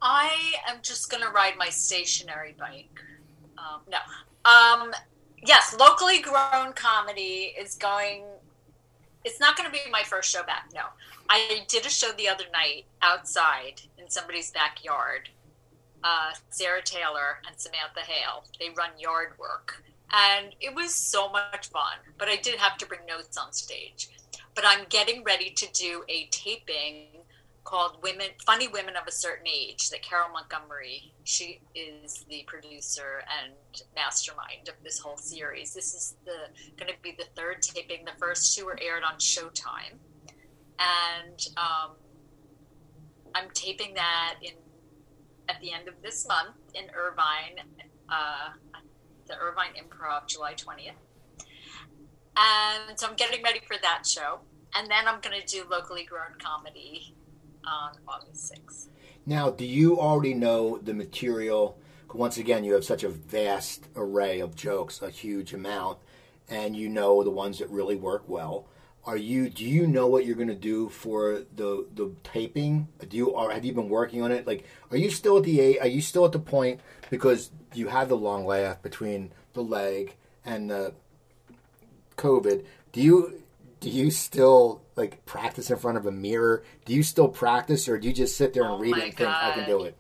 I am just going to ride my stationary bike. Um, no. Um, yes, locally grown comedy is going. It's not going to be my first show back. No, I did a show the other night outside in somebody's backyard. Uh, Sarah Taylor and Samantha Hale. They run yard work, and it was so much fun. But I did have to bring notes on stage. But I'm getting ready to do a taping called Women Funny Women of a Certain Age that Carol Montgomery she is the producer and mastermind of this whole series. This is the going to be the third taping. The first two were aired on Showtime. And um, I'm taping that in at the end of this month in Irvine, uh, the Irvine Improv, July 20th. And so I'm getting ready for that show. And then I'm going to do locally grown comedy on August 6th. Now, do you already know the material? Once again, you have such a vast array of jokes, a huge amount, and you know the ones that really work well. Are you? Do you know what you're going to do for the the taping? Do you? Or have you been working on it? Like, are you still at the Are you still at the point because you had the long layoff between the leg and the COVID? Do you? Do you still like practice in front of a mirror? Do you still practice, or do you just sit there and Oh read it and think I can do it?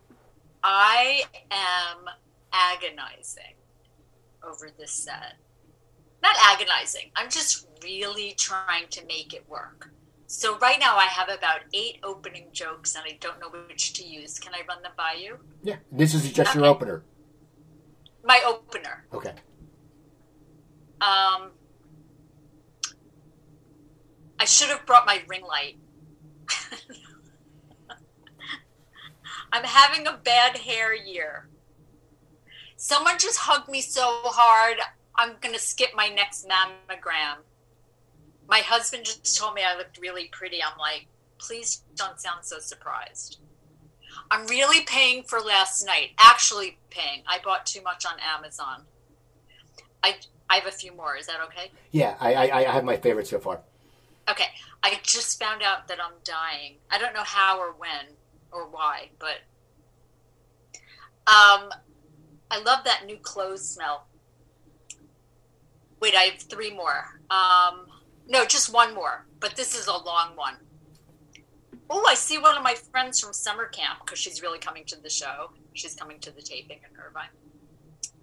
I am agonizing over this set. not agonizing. I'm just really trying to make it work. So right now I have about eight opening jokes and I don't know which to use. Can I run them by you? Yeah. This is just your opener. My opener. Okay. Um, I should have brought my ring light. I'm having a bad hair year. Someone just hugged me so hard, I'm going to skip my next mammogram. My husband just told me I looked really pretty. I'm like, please don't sound so surprised. I'm really paying for last night. Actually, paying. I bought too much on Amazon. I I have a few more. Is that okay? Yeah, I, I, I have my favorite so far. Okay. I just found out that I'm dying. I don't know how or when or why, but um, I love that new clothes smell. Wait, I have three more. Um, no, just one more, but this is a long one. Oh, I see one of my friends from summer camp because she's really coming to the show. She's coming to the taping in Irvine.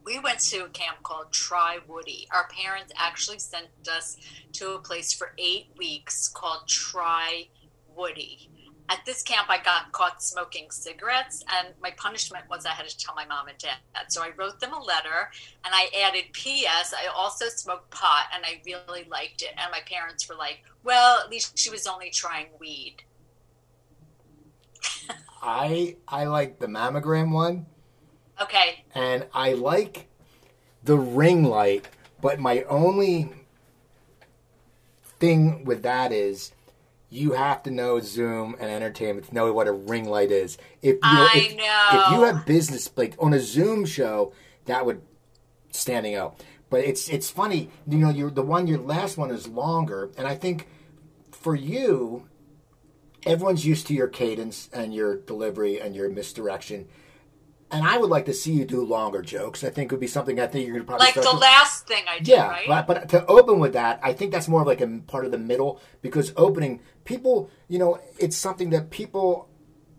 We went to a camp called Try Woody. Our parents actually sent us to a place for eight weeks called Try Woody. At this camp, I got caught smoking cigarettes, and my punishment was I had to tell my mom and dad. So I wrote them a letter, and I added P.S. I also smoked pot, and I really liked it. And my parents were like, "Well, at least she was only trying weed." I I like the mammogram one, Okay, and I like the ring light. But my only thing with that is you have to know Zoom and entertainment to know what a ring light is. If you I if, know. if you have business like on a Zoom show, that would standing out. But it's it's funny, you know, your the one your last one is longer, and I think for you, everyone's used to your cadence and your delivery and your misdirection. And I would like to see you do longer jokes. I think it would be something I think you're gonna probably like the last thing I did, yeah, right? but, but to open with that, I think that's more of like a part of the middle because opening people, you know, it's something that people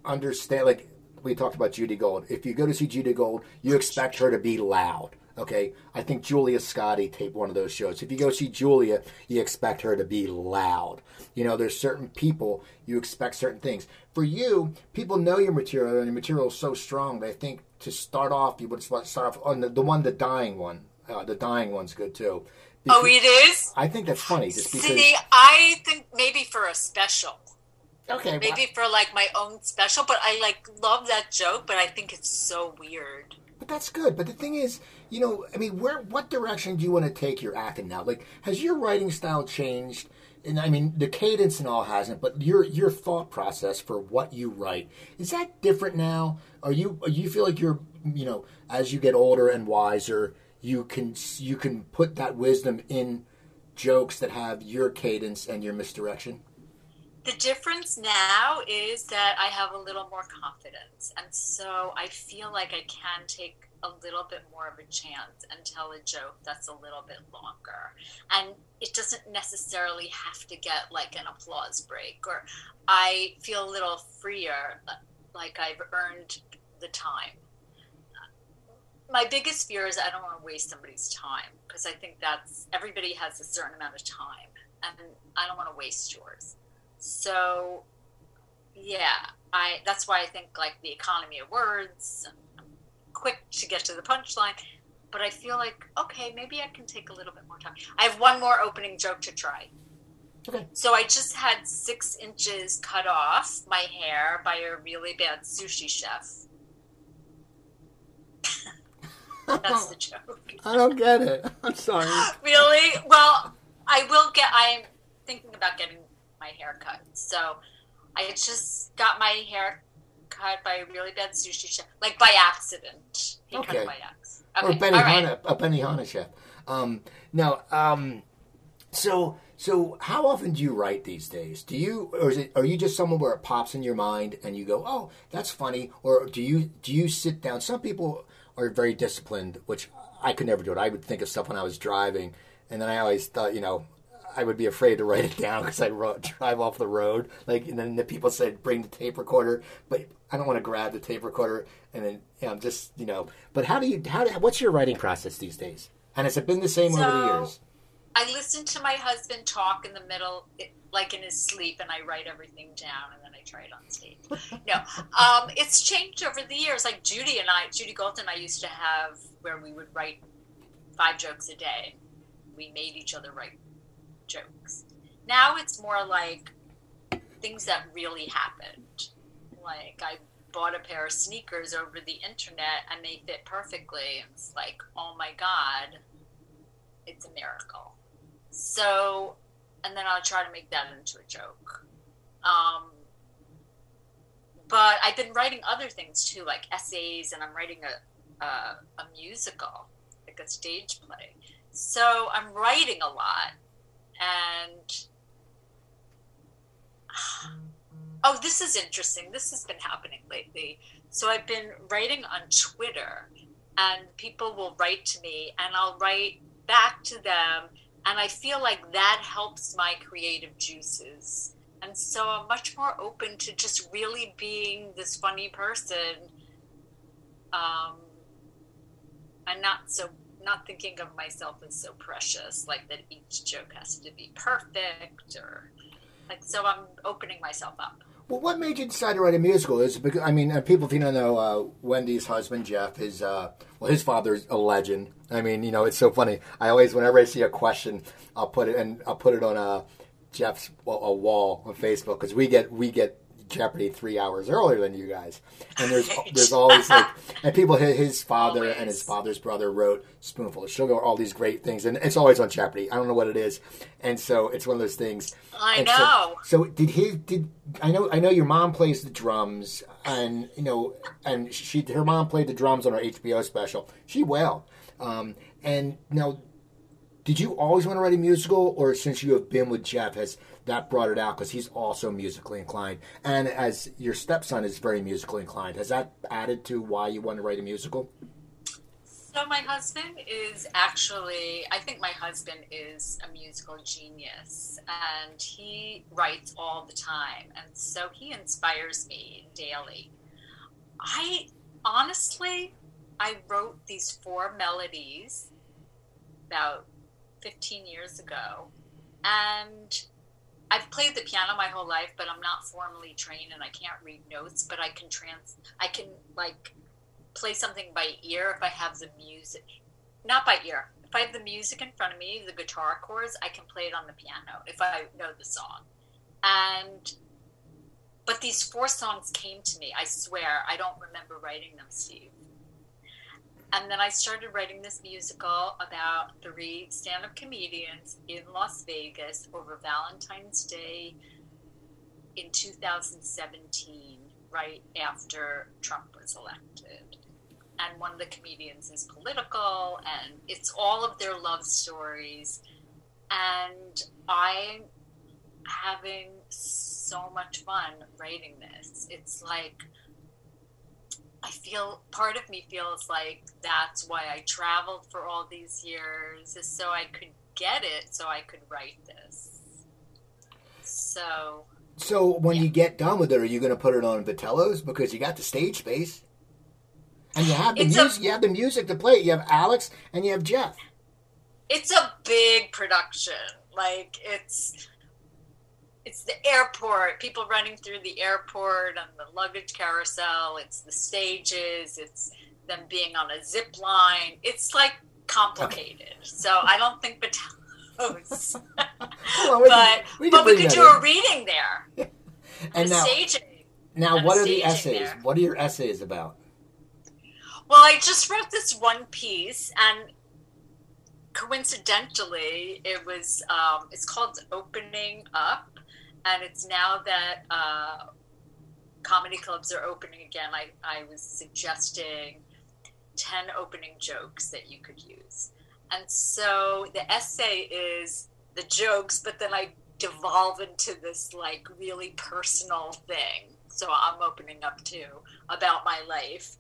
understand. Like we talked about Judy Gold. If you go to see Judy Gold, you expect her to be loud. Okay, I think Julia Scotti taped one of those shows. If you go see Julia, you expect her to be loud. You know, there's certain people you expect certain things. For you, people know your material, and your material is so strong. They think to start off, you would start off on the, the one, the dying one. Uh, the dying one's good too. oh, it is. I think that's funny, just because. See, I think maybe for a special. okay, well, maybe for like my own special but i like love that joke but i think it's so weird But that's good. But the thing is, you know, I mean, where what direction do you want to take your acting now? Like, has your writing style changed? And I mean, the cadence and all hasn't, but your your thought process for what you write is that different now? Are you are you feel like you're you know as you get older and wiser, you can you can put that wisdom in jokes that have your cadence and your misdirection? the difference now is that i have a little more confidence and so i feel like i can take a little bit more of a chance and tell a joke that's a little bit longer and it doesn't necessarily have to get like an applause break or i feel a little freer like i've earned the time my biggest fear is I don't want to waste somebody's time because I think that's everybody has a certain amount of time, and I don't want to waste yours. So, yeah, I that's why I think like the economy of words, I'm quick to get to the punchline, but I feel like okay, maybe I can take a little bit more time. I have one more opening joke to try. Okay. So I just had six inches cut off my hair by a really bad sushi chef. That's the joke. I don't get it. I'm sorry. Really? Well, I will get. I'm thinking about getting my hair cut. So I just got my hair cut by a really bad sushi chef, like by accident. He cut Okay. it by accident. or Okay, Benny all right. A Benihana chef. Um, now, um, so so how often do you write these days? Do you or is it are you just someone where it pops in your mind and you go, oh, that's funny, or do you do you sit down? Some people are very disciplined, which I could never do it. I would think of stuff when I was driving, and then I always thought, you know. I would be afraid to write it down because I ro- drive off the road. Like, and then the people said, "Bring the tape recorder," but I don't want to grab the tape recorder. And then, know, I'm just, you know. But how do you? How? do- What's your writing process these days? And has it been the same over the years? I listen to my husband talk in the middle, like in his sleep, and I write everything down, and then I try it on stage. no, um, it's changed over the years. Like Judy and I, Judy Gold and I used to have where we would write five jokes a day. We made each other write jokes. Now it's more like things that really happened. Like I bought a pair of sneakers over the internet and they fit perfectly. It's like, oh my God, it's a miracle. So, and then I'll try to make that into a joke. Um, but I've been writing other things too, like essays, and I'm writing a, a, a musical, like a stage play. So I'm writing a lot, and oh, this is interesting. This has been happening lately. So I've been writing on Twitter, and people will write to me, and I'll write back to them, and I feel like that helps my creative juices. And so I'm much more open to just really being this funny person, um, and not so not thinking of myself as so precious, like that each joke has to be perfect or like. So I'm opening myself up. Well, what made you decide to write a musical? Is because I mean, uh, people if you don't know, uh, Wendy's husband Jeff is uh, well, his father's a legend. I mean, you know, it's so funny. I always, whenever I see a question, I'll put it and I'll put it on a uh, Jeff's a wall on Facebook because we get we get Jeopardy three hours earlier than you guys, and there's there's always like and people his father always. and his father's brother wrote Spoonful of Sugar, all these great things, and it's always on Jeopardy. I don't know what it is, and so it's one of those things. I and know. So, so did his did I know I know your mom plays the drums, and you know, and she her mom played the drums on her HBO special. She well, um, and now. Did you always want to write a musical, or since you have been with Jeff, has that brought it out because he's also musically inclined. And as your stepson is very musically inclined, has that added to why you want to write a musical? So my husband is actually, I think my husband is a musical genius, and he writes all the time, and so he inspires me daily. I honestly, I wrote these four melodies about 15 years ago, and I've played the piano my whole life, but I'm not formally trained and I can't read notes, but I can trans I can like play something by ear if I have the music. Not by ear. If I have the music in front of me, the guitar chords, I can play it on the piano if I know the song. And but these four songs came to me. I swear, I don't remember writing them, Steve. And then I started writing this musical about three stand up comedians in Las Vegas over Valentine's Day in 2017, right after Trump was elected. And one of the comedians is political, and it's all of their love stories. And I'm having so much fun writing this. It's like, I feel part of me feels like that's why I traveled for all these years, is so I could get it, so I could write this. So. So when yeah. you get done with it, are you going to put it on Vitello's because you got the stage space, and you have the music. A, you have the music to play. You have Alex and you have Jeff. It's a big production. Like it's it's the airport, people running through the airport on the luggage carousel. It's the stages. It's them being on a zip line. It's like complicated. So I don't think well, we but can, we but we could do in. a reading there. and now, staging. Now, what are the essays? There. What are your essays about? Well, I just wrote this one piece, and coincidentally, it was um, it's called "Opening Up," and it's now that uh, comedy clubs are opening again. I, I was suggesting 10 opening jokes that you could use. And so the essay is the jokes, but then I devolve into this like really personal thing. So I'm opening up too about my life.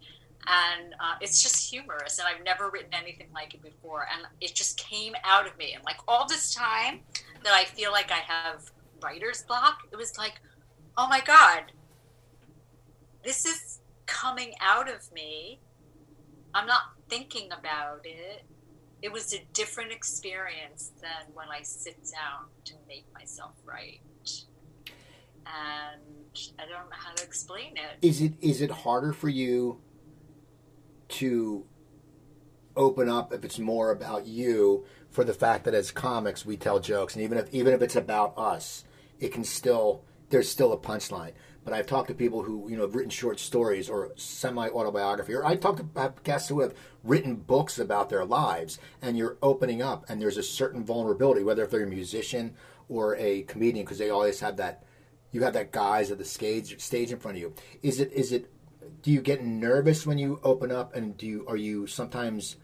And uh, it's just humorous. And I've never written anything like it before. And it just came out of me. And like all this time that I feel like I have writer's block. It was like, oh my God, this is coming out of me. I'm not thinking about it. it was a different experience than when I sit down to make myself write. And I don't know how to explain it. Is it is it harder for you to open up if it's more about you for the fact that as comics we tell jokes and even if even if it's about us, it can still there's still a punchline. But I've talked to people who you know have written short stories or semi autobiography, or I talked to guests who have written books about their lives, and you're opening up, and there's a certain vulnerability, whether if they're a musician or a comedian, because they always have that. You have that guise of the stage stage in front of you. Is it is it? Do you get nervous when you open up, and do you are you sometimes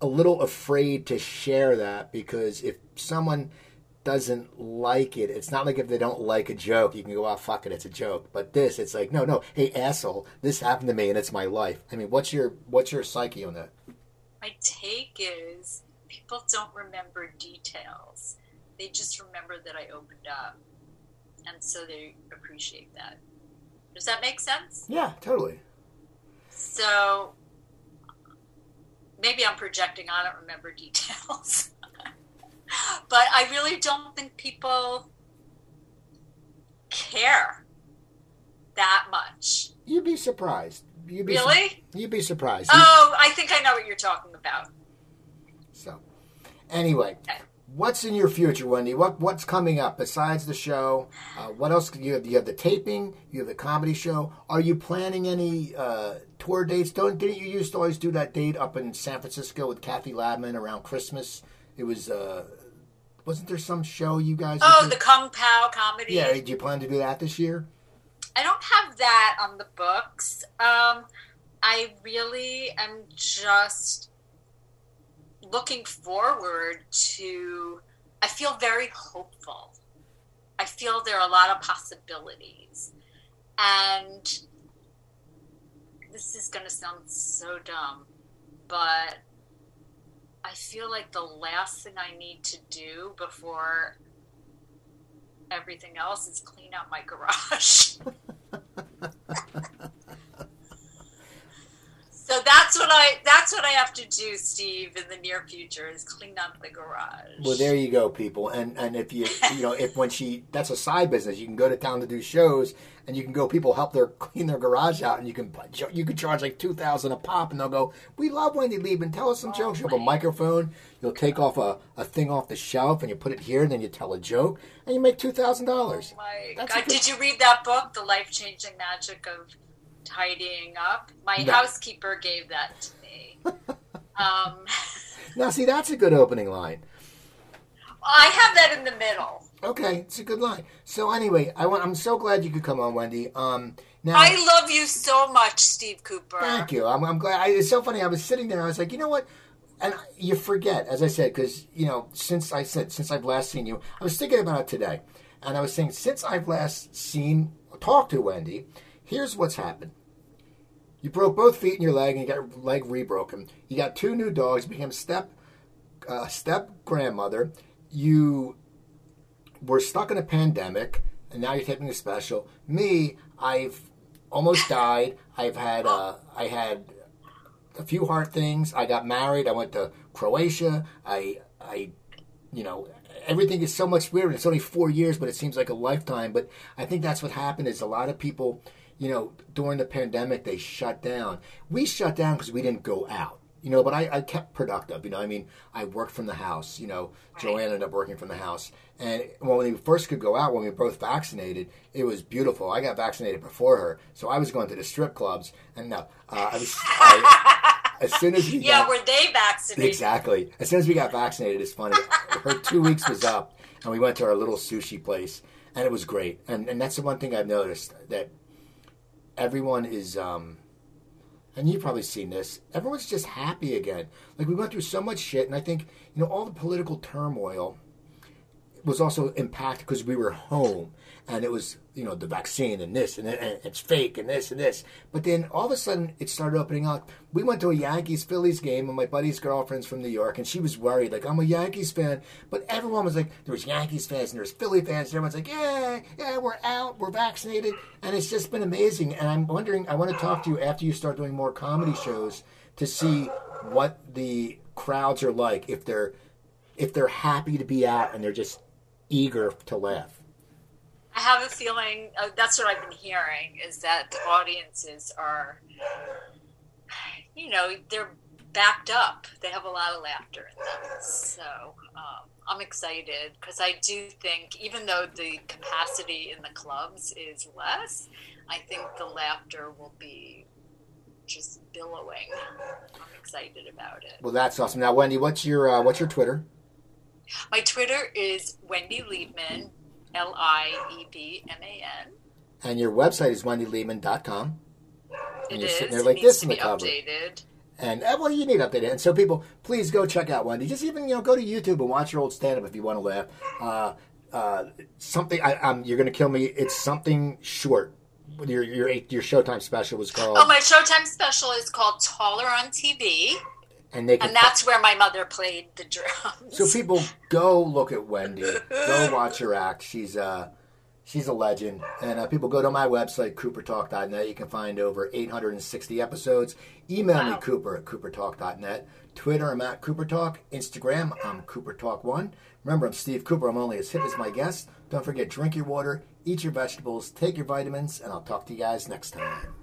a little afraid to share that because if someone doesn't like it, it's not like if they don't like a joke, you can go, oh, fuck it, it's a joke. But this, it's like, no, no, hey, asshole, this happened to me and it's my life. I mean, what's your what's your psyche on that? My take is people don't remember details. They just remember that I opened up. And so they appreciate that. Does that make sense? Yeah, totally. So maybe I'm projecting. I don't remember details. But I really don't think people care that much. You'd be surprised. You'd be really? Su- you'd be surprised. Oh, I think I know what you're talking about. So, anyway, okay. what's in your future, Wendy? What what's coming up besides the show? Uh, what else? You have, you have the taping. You have the comedy show. Are you planning any uh, tour dates? Don't didn't you used to always do that date up in San Francisco with Kathy Ladman around Christmas? It was uh, wasn't there some show you guys? Oh, the Kung Pao comedy. Yeah, do you plan to do that this year? I don't have that on the books. Um, I really am just looking forward to. I feel very hopeful. I feel there are a lot of possibilities, and this is going to sound so dumb, but I feel like the last thing I need to do before everything else is clean out my garage. so that's what I that's what I have to do, Steve, in the near future is clean up the garage. Well, there you go, people. And and if you you know if when she that's a side business, you can go to town to do shows, and you can go. People help their clean their garage out, and you can you can charge like two thousand a pop, and they'll go. We love Wendy Liebman. Tell us some oh, jokes. You have a microphone. You'll take off a, a thing off the shelf, and you put it here, and then you tell a joke, and you make two thousand dollars. Oh my God! Good... Did you read that book, The Life Changing Magic of Tidying Up? My no. housekeeper gave that to me. um, now, see, that's a good opening line. I have that in the middle. Okay, it's a good line. So anyway, I want, I'm so glad you could come on, Wendy. Um, now I love you so much, Steve Cooper. Thank you. I'm, I'm glad. I, it's so funny. I was sitting there. I was like, you know what? And you forget, as I said, because you know, since I said since I've last seen you, I was thinking about it today, and I was saying since I've last seen talked to Wendy, here's what's happened. You broke both feet in your leg, and you got your leg rebroken. You got two new dogs. Became step uh, step grandmother. You we're stuck in a pandemic, and now you're taking a special. Me, I've almost died. I've had uh, I had a few hard things. I got married. I went to Croatia. I I you know everything is so much weird. It's only four years, but it seems like a lifetime. But I think that's what happened. Is a lot of people, you know, during the pandemic they shut down. We shut down because we didn't go out you know, but I, I kept productive. You know, I mean, I worked from the house. You know, right. Joanne ended up working from the house, and when we first could go out, when we were both vaccinated, it was beautiful. I got vaccinated before her, so I was going to the strip clubs, and no, uh, I was. I, as soon as we yeah, got, were they vaccinated? Exactly. As soon as we got vaccinated, it's funny. her two weeks was up, and we went to our little sushi place, and it was great. And and that's the one thing I've noticed that everyone is. Um, and you've probably seen this, everyone's just happy again. Like we went through so much shit, and I think you know all the political turmoil was also impacted because we were home, and it was you know the vaccine and this and, and it's fake and this and this. But then all of a sudden it started opening up. We went to a Yankees Phillies game, and my buddy's girlfriend's from New York, and she was worried like I'm a Yankees fan, but everyone was like there was Yankees fans and there was Philly fans, and everyone's like yeah yeah we're out we're vaccinated, and it's just been amazing. And I'm wondering I want to talk to you after you start doing more comedy shows to see what the crowds are like if they're if they're happy to be out and they're just eager to laugh. I have a feeling uh, that's what I've been hearing is that the audiences are, you know, they're backed up. They have a lot of laughter in them. So um, I'm excited because I do think, even though the capacity in the clubs is less, I think the laughter will be just billowing. I'm excited about it. Well, that's awesome. Now, Wendy, what's your uh, what's your Twitter? My Twitter is Wendy Liebman, L I E B M A N. And your website is wendyliebman.com. And It you're is. sitting there like this to in the be cover. updated. And uh, well, you need updated. And so, people, please go check out Wendy. Just even you know, go to YouTube and watch your old stand-up if you want to laugh. Uh, uh, something I, um, you're going to kill me. It's something short. Your your your Showtime special was called, Oh, my Showtime special is called Taller on TV, and they and that's where my mother played the drums. So people go look at Wendy. Go watch her act. She's uh she's a legend. And uh, people go to my website coopertalk.net. You can find over 860 episodes. Email me Wow. Cooper at coopertalk.net. Twitter I'm at coopertalk. Instagram I'm coopertalk1. Remember I'm Steve Cooper. I'm only as hip as my guest. Don't forget drink your water, eat your vegetables, take your vitamins, and I'll talk to you guys next time.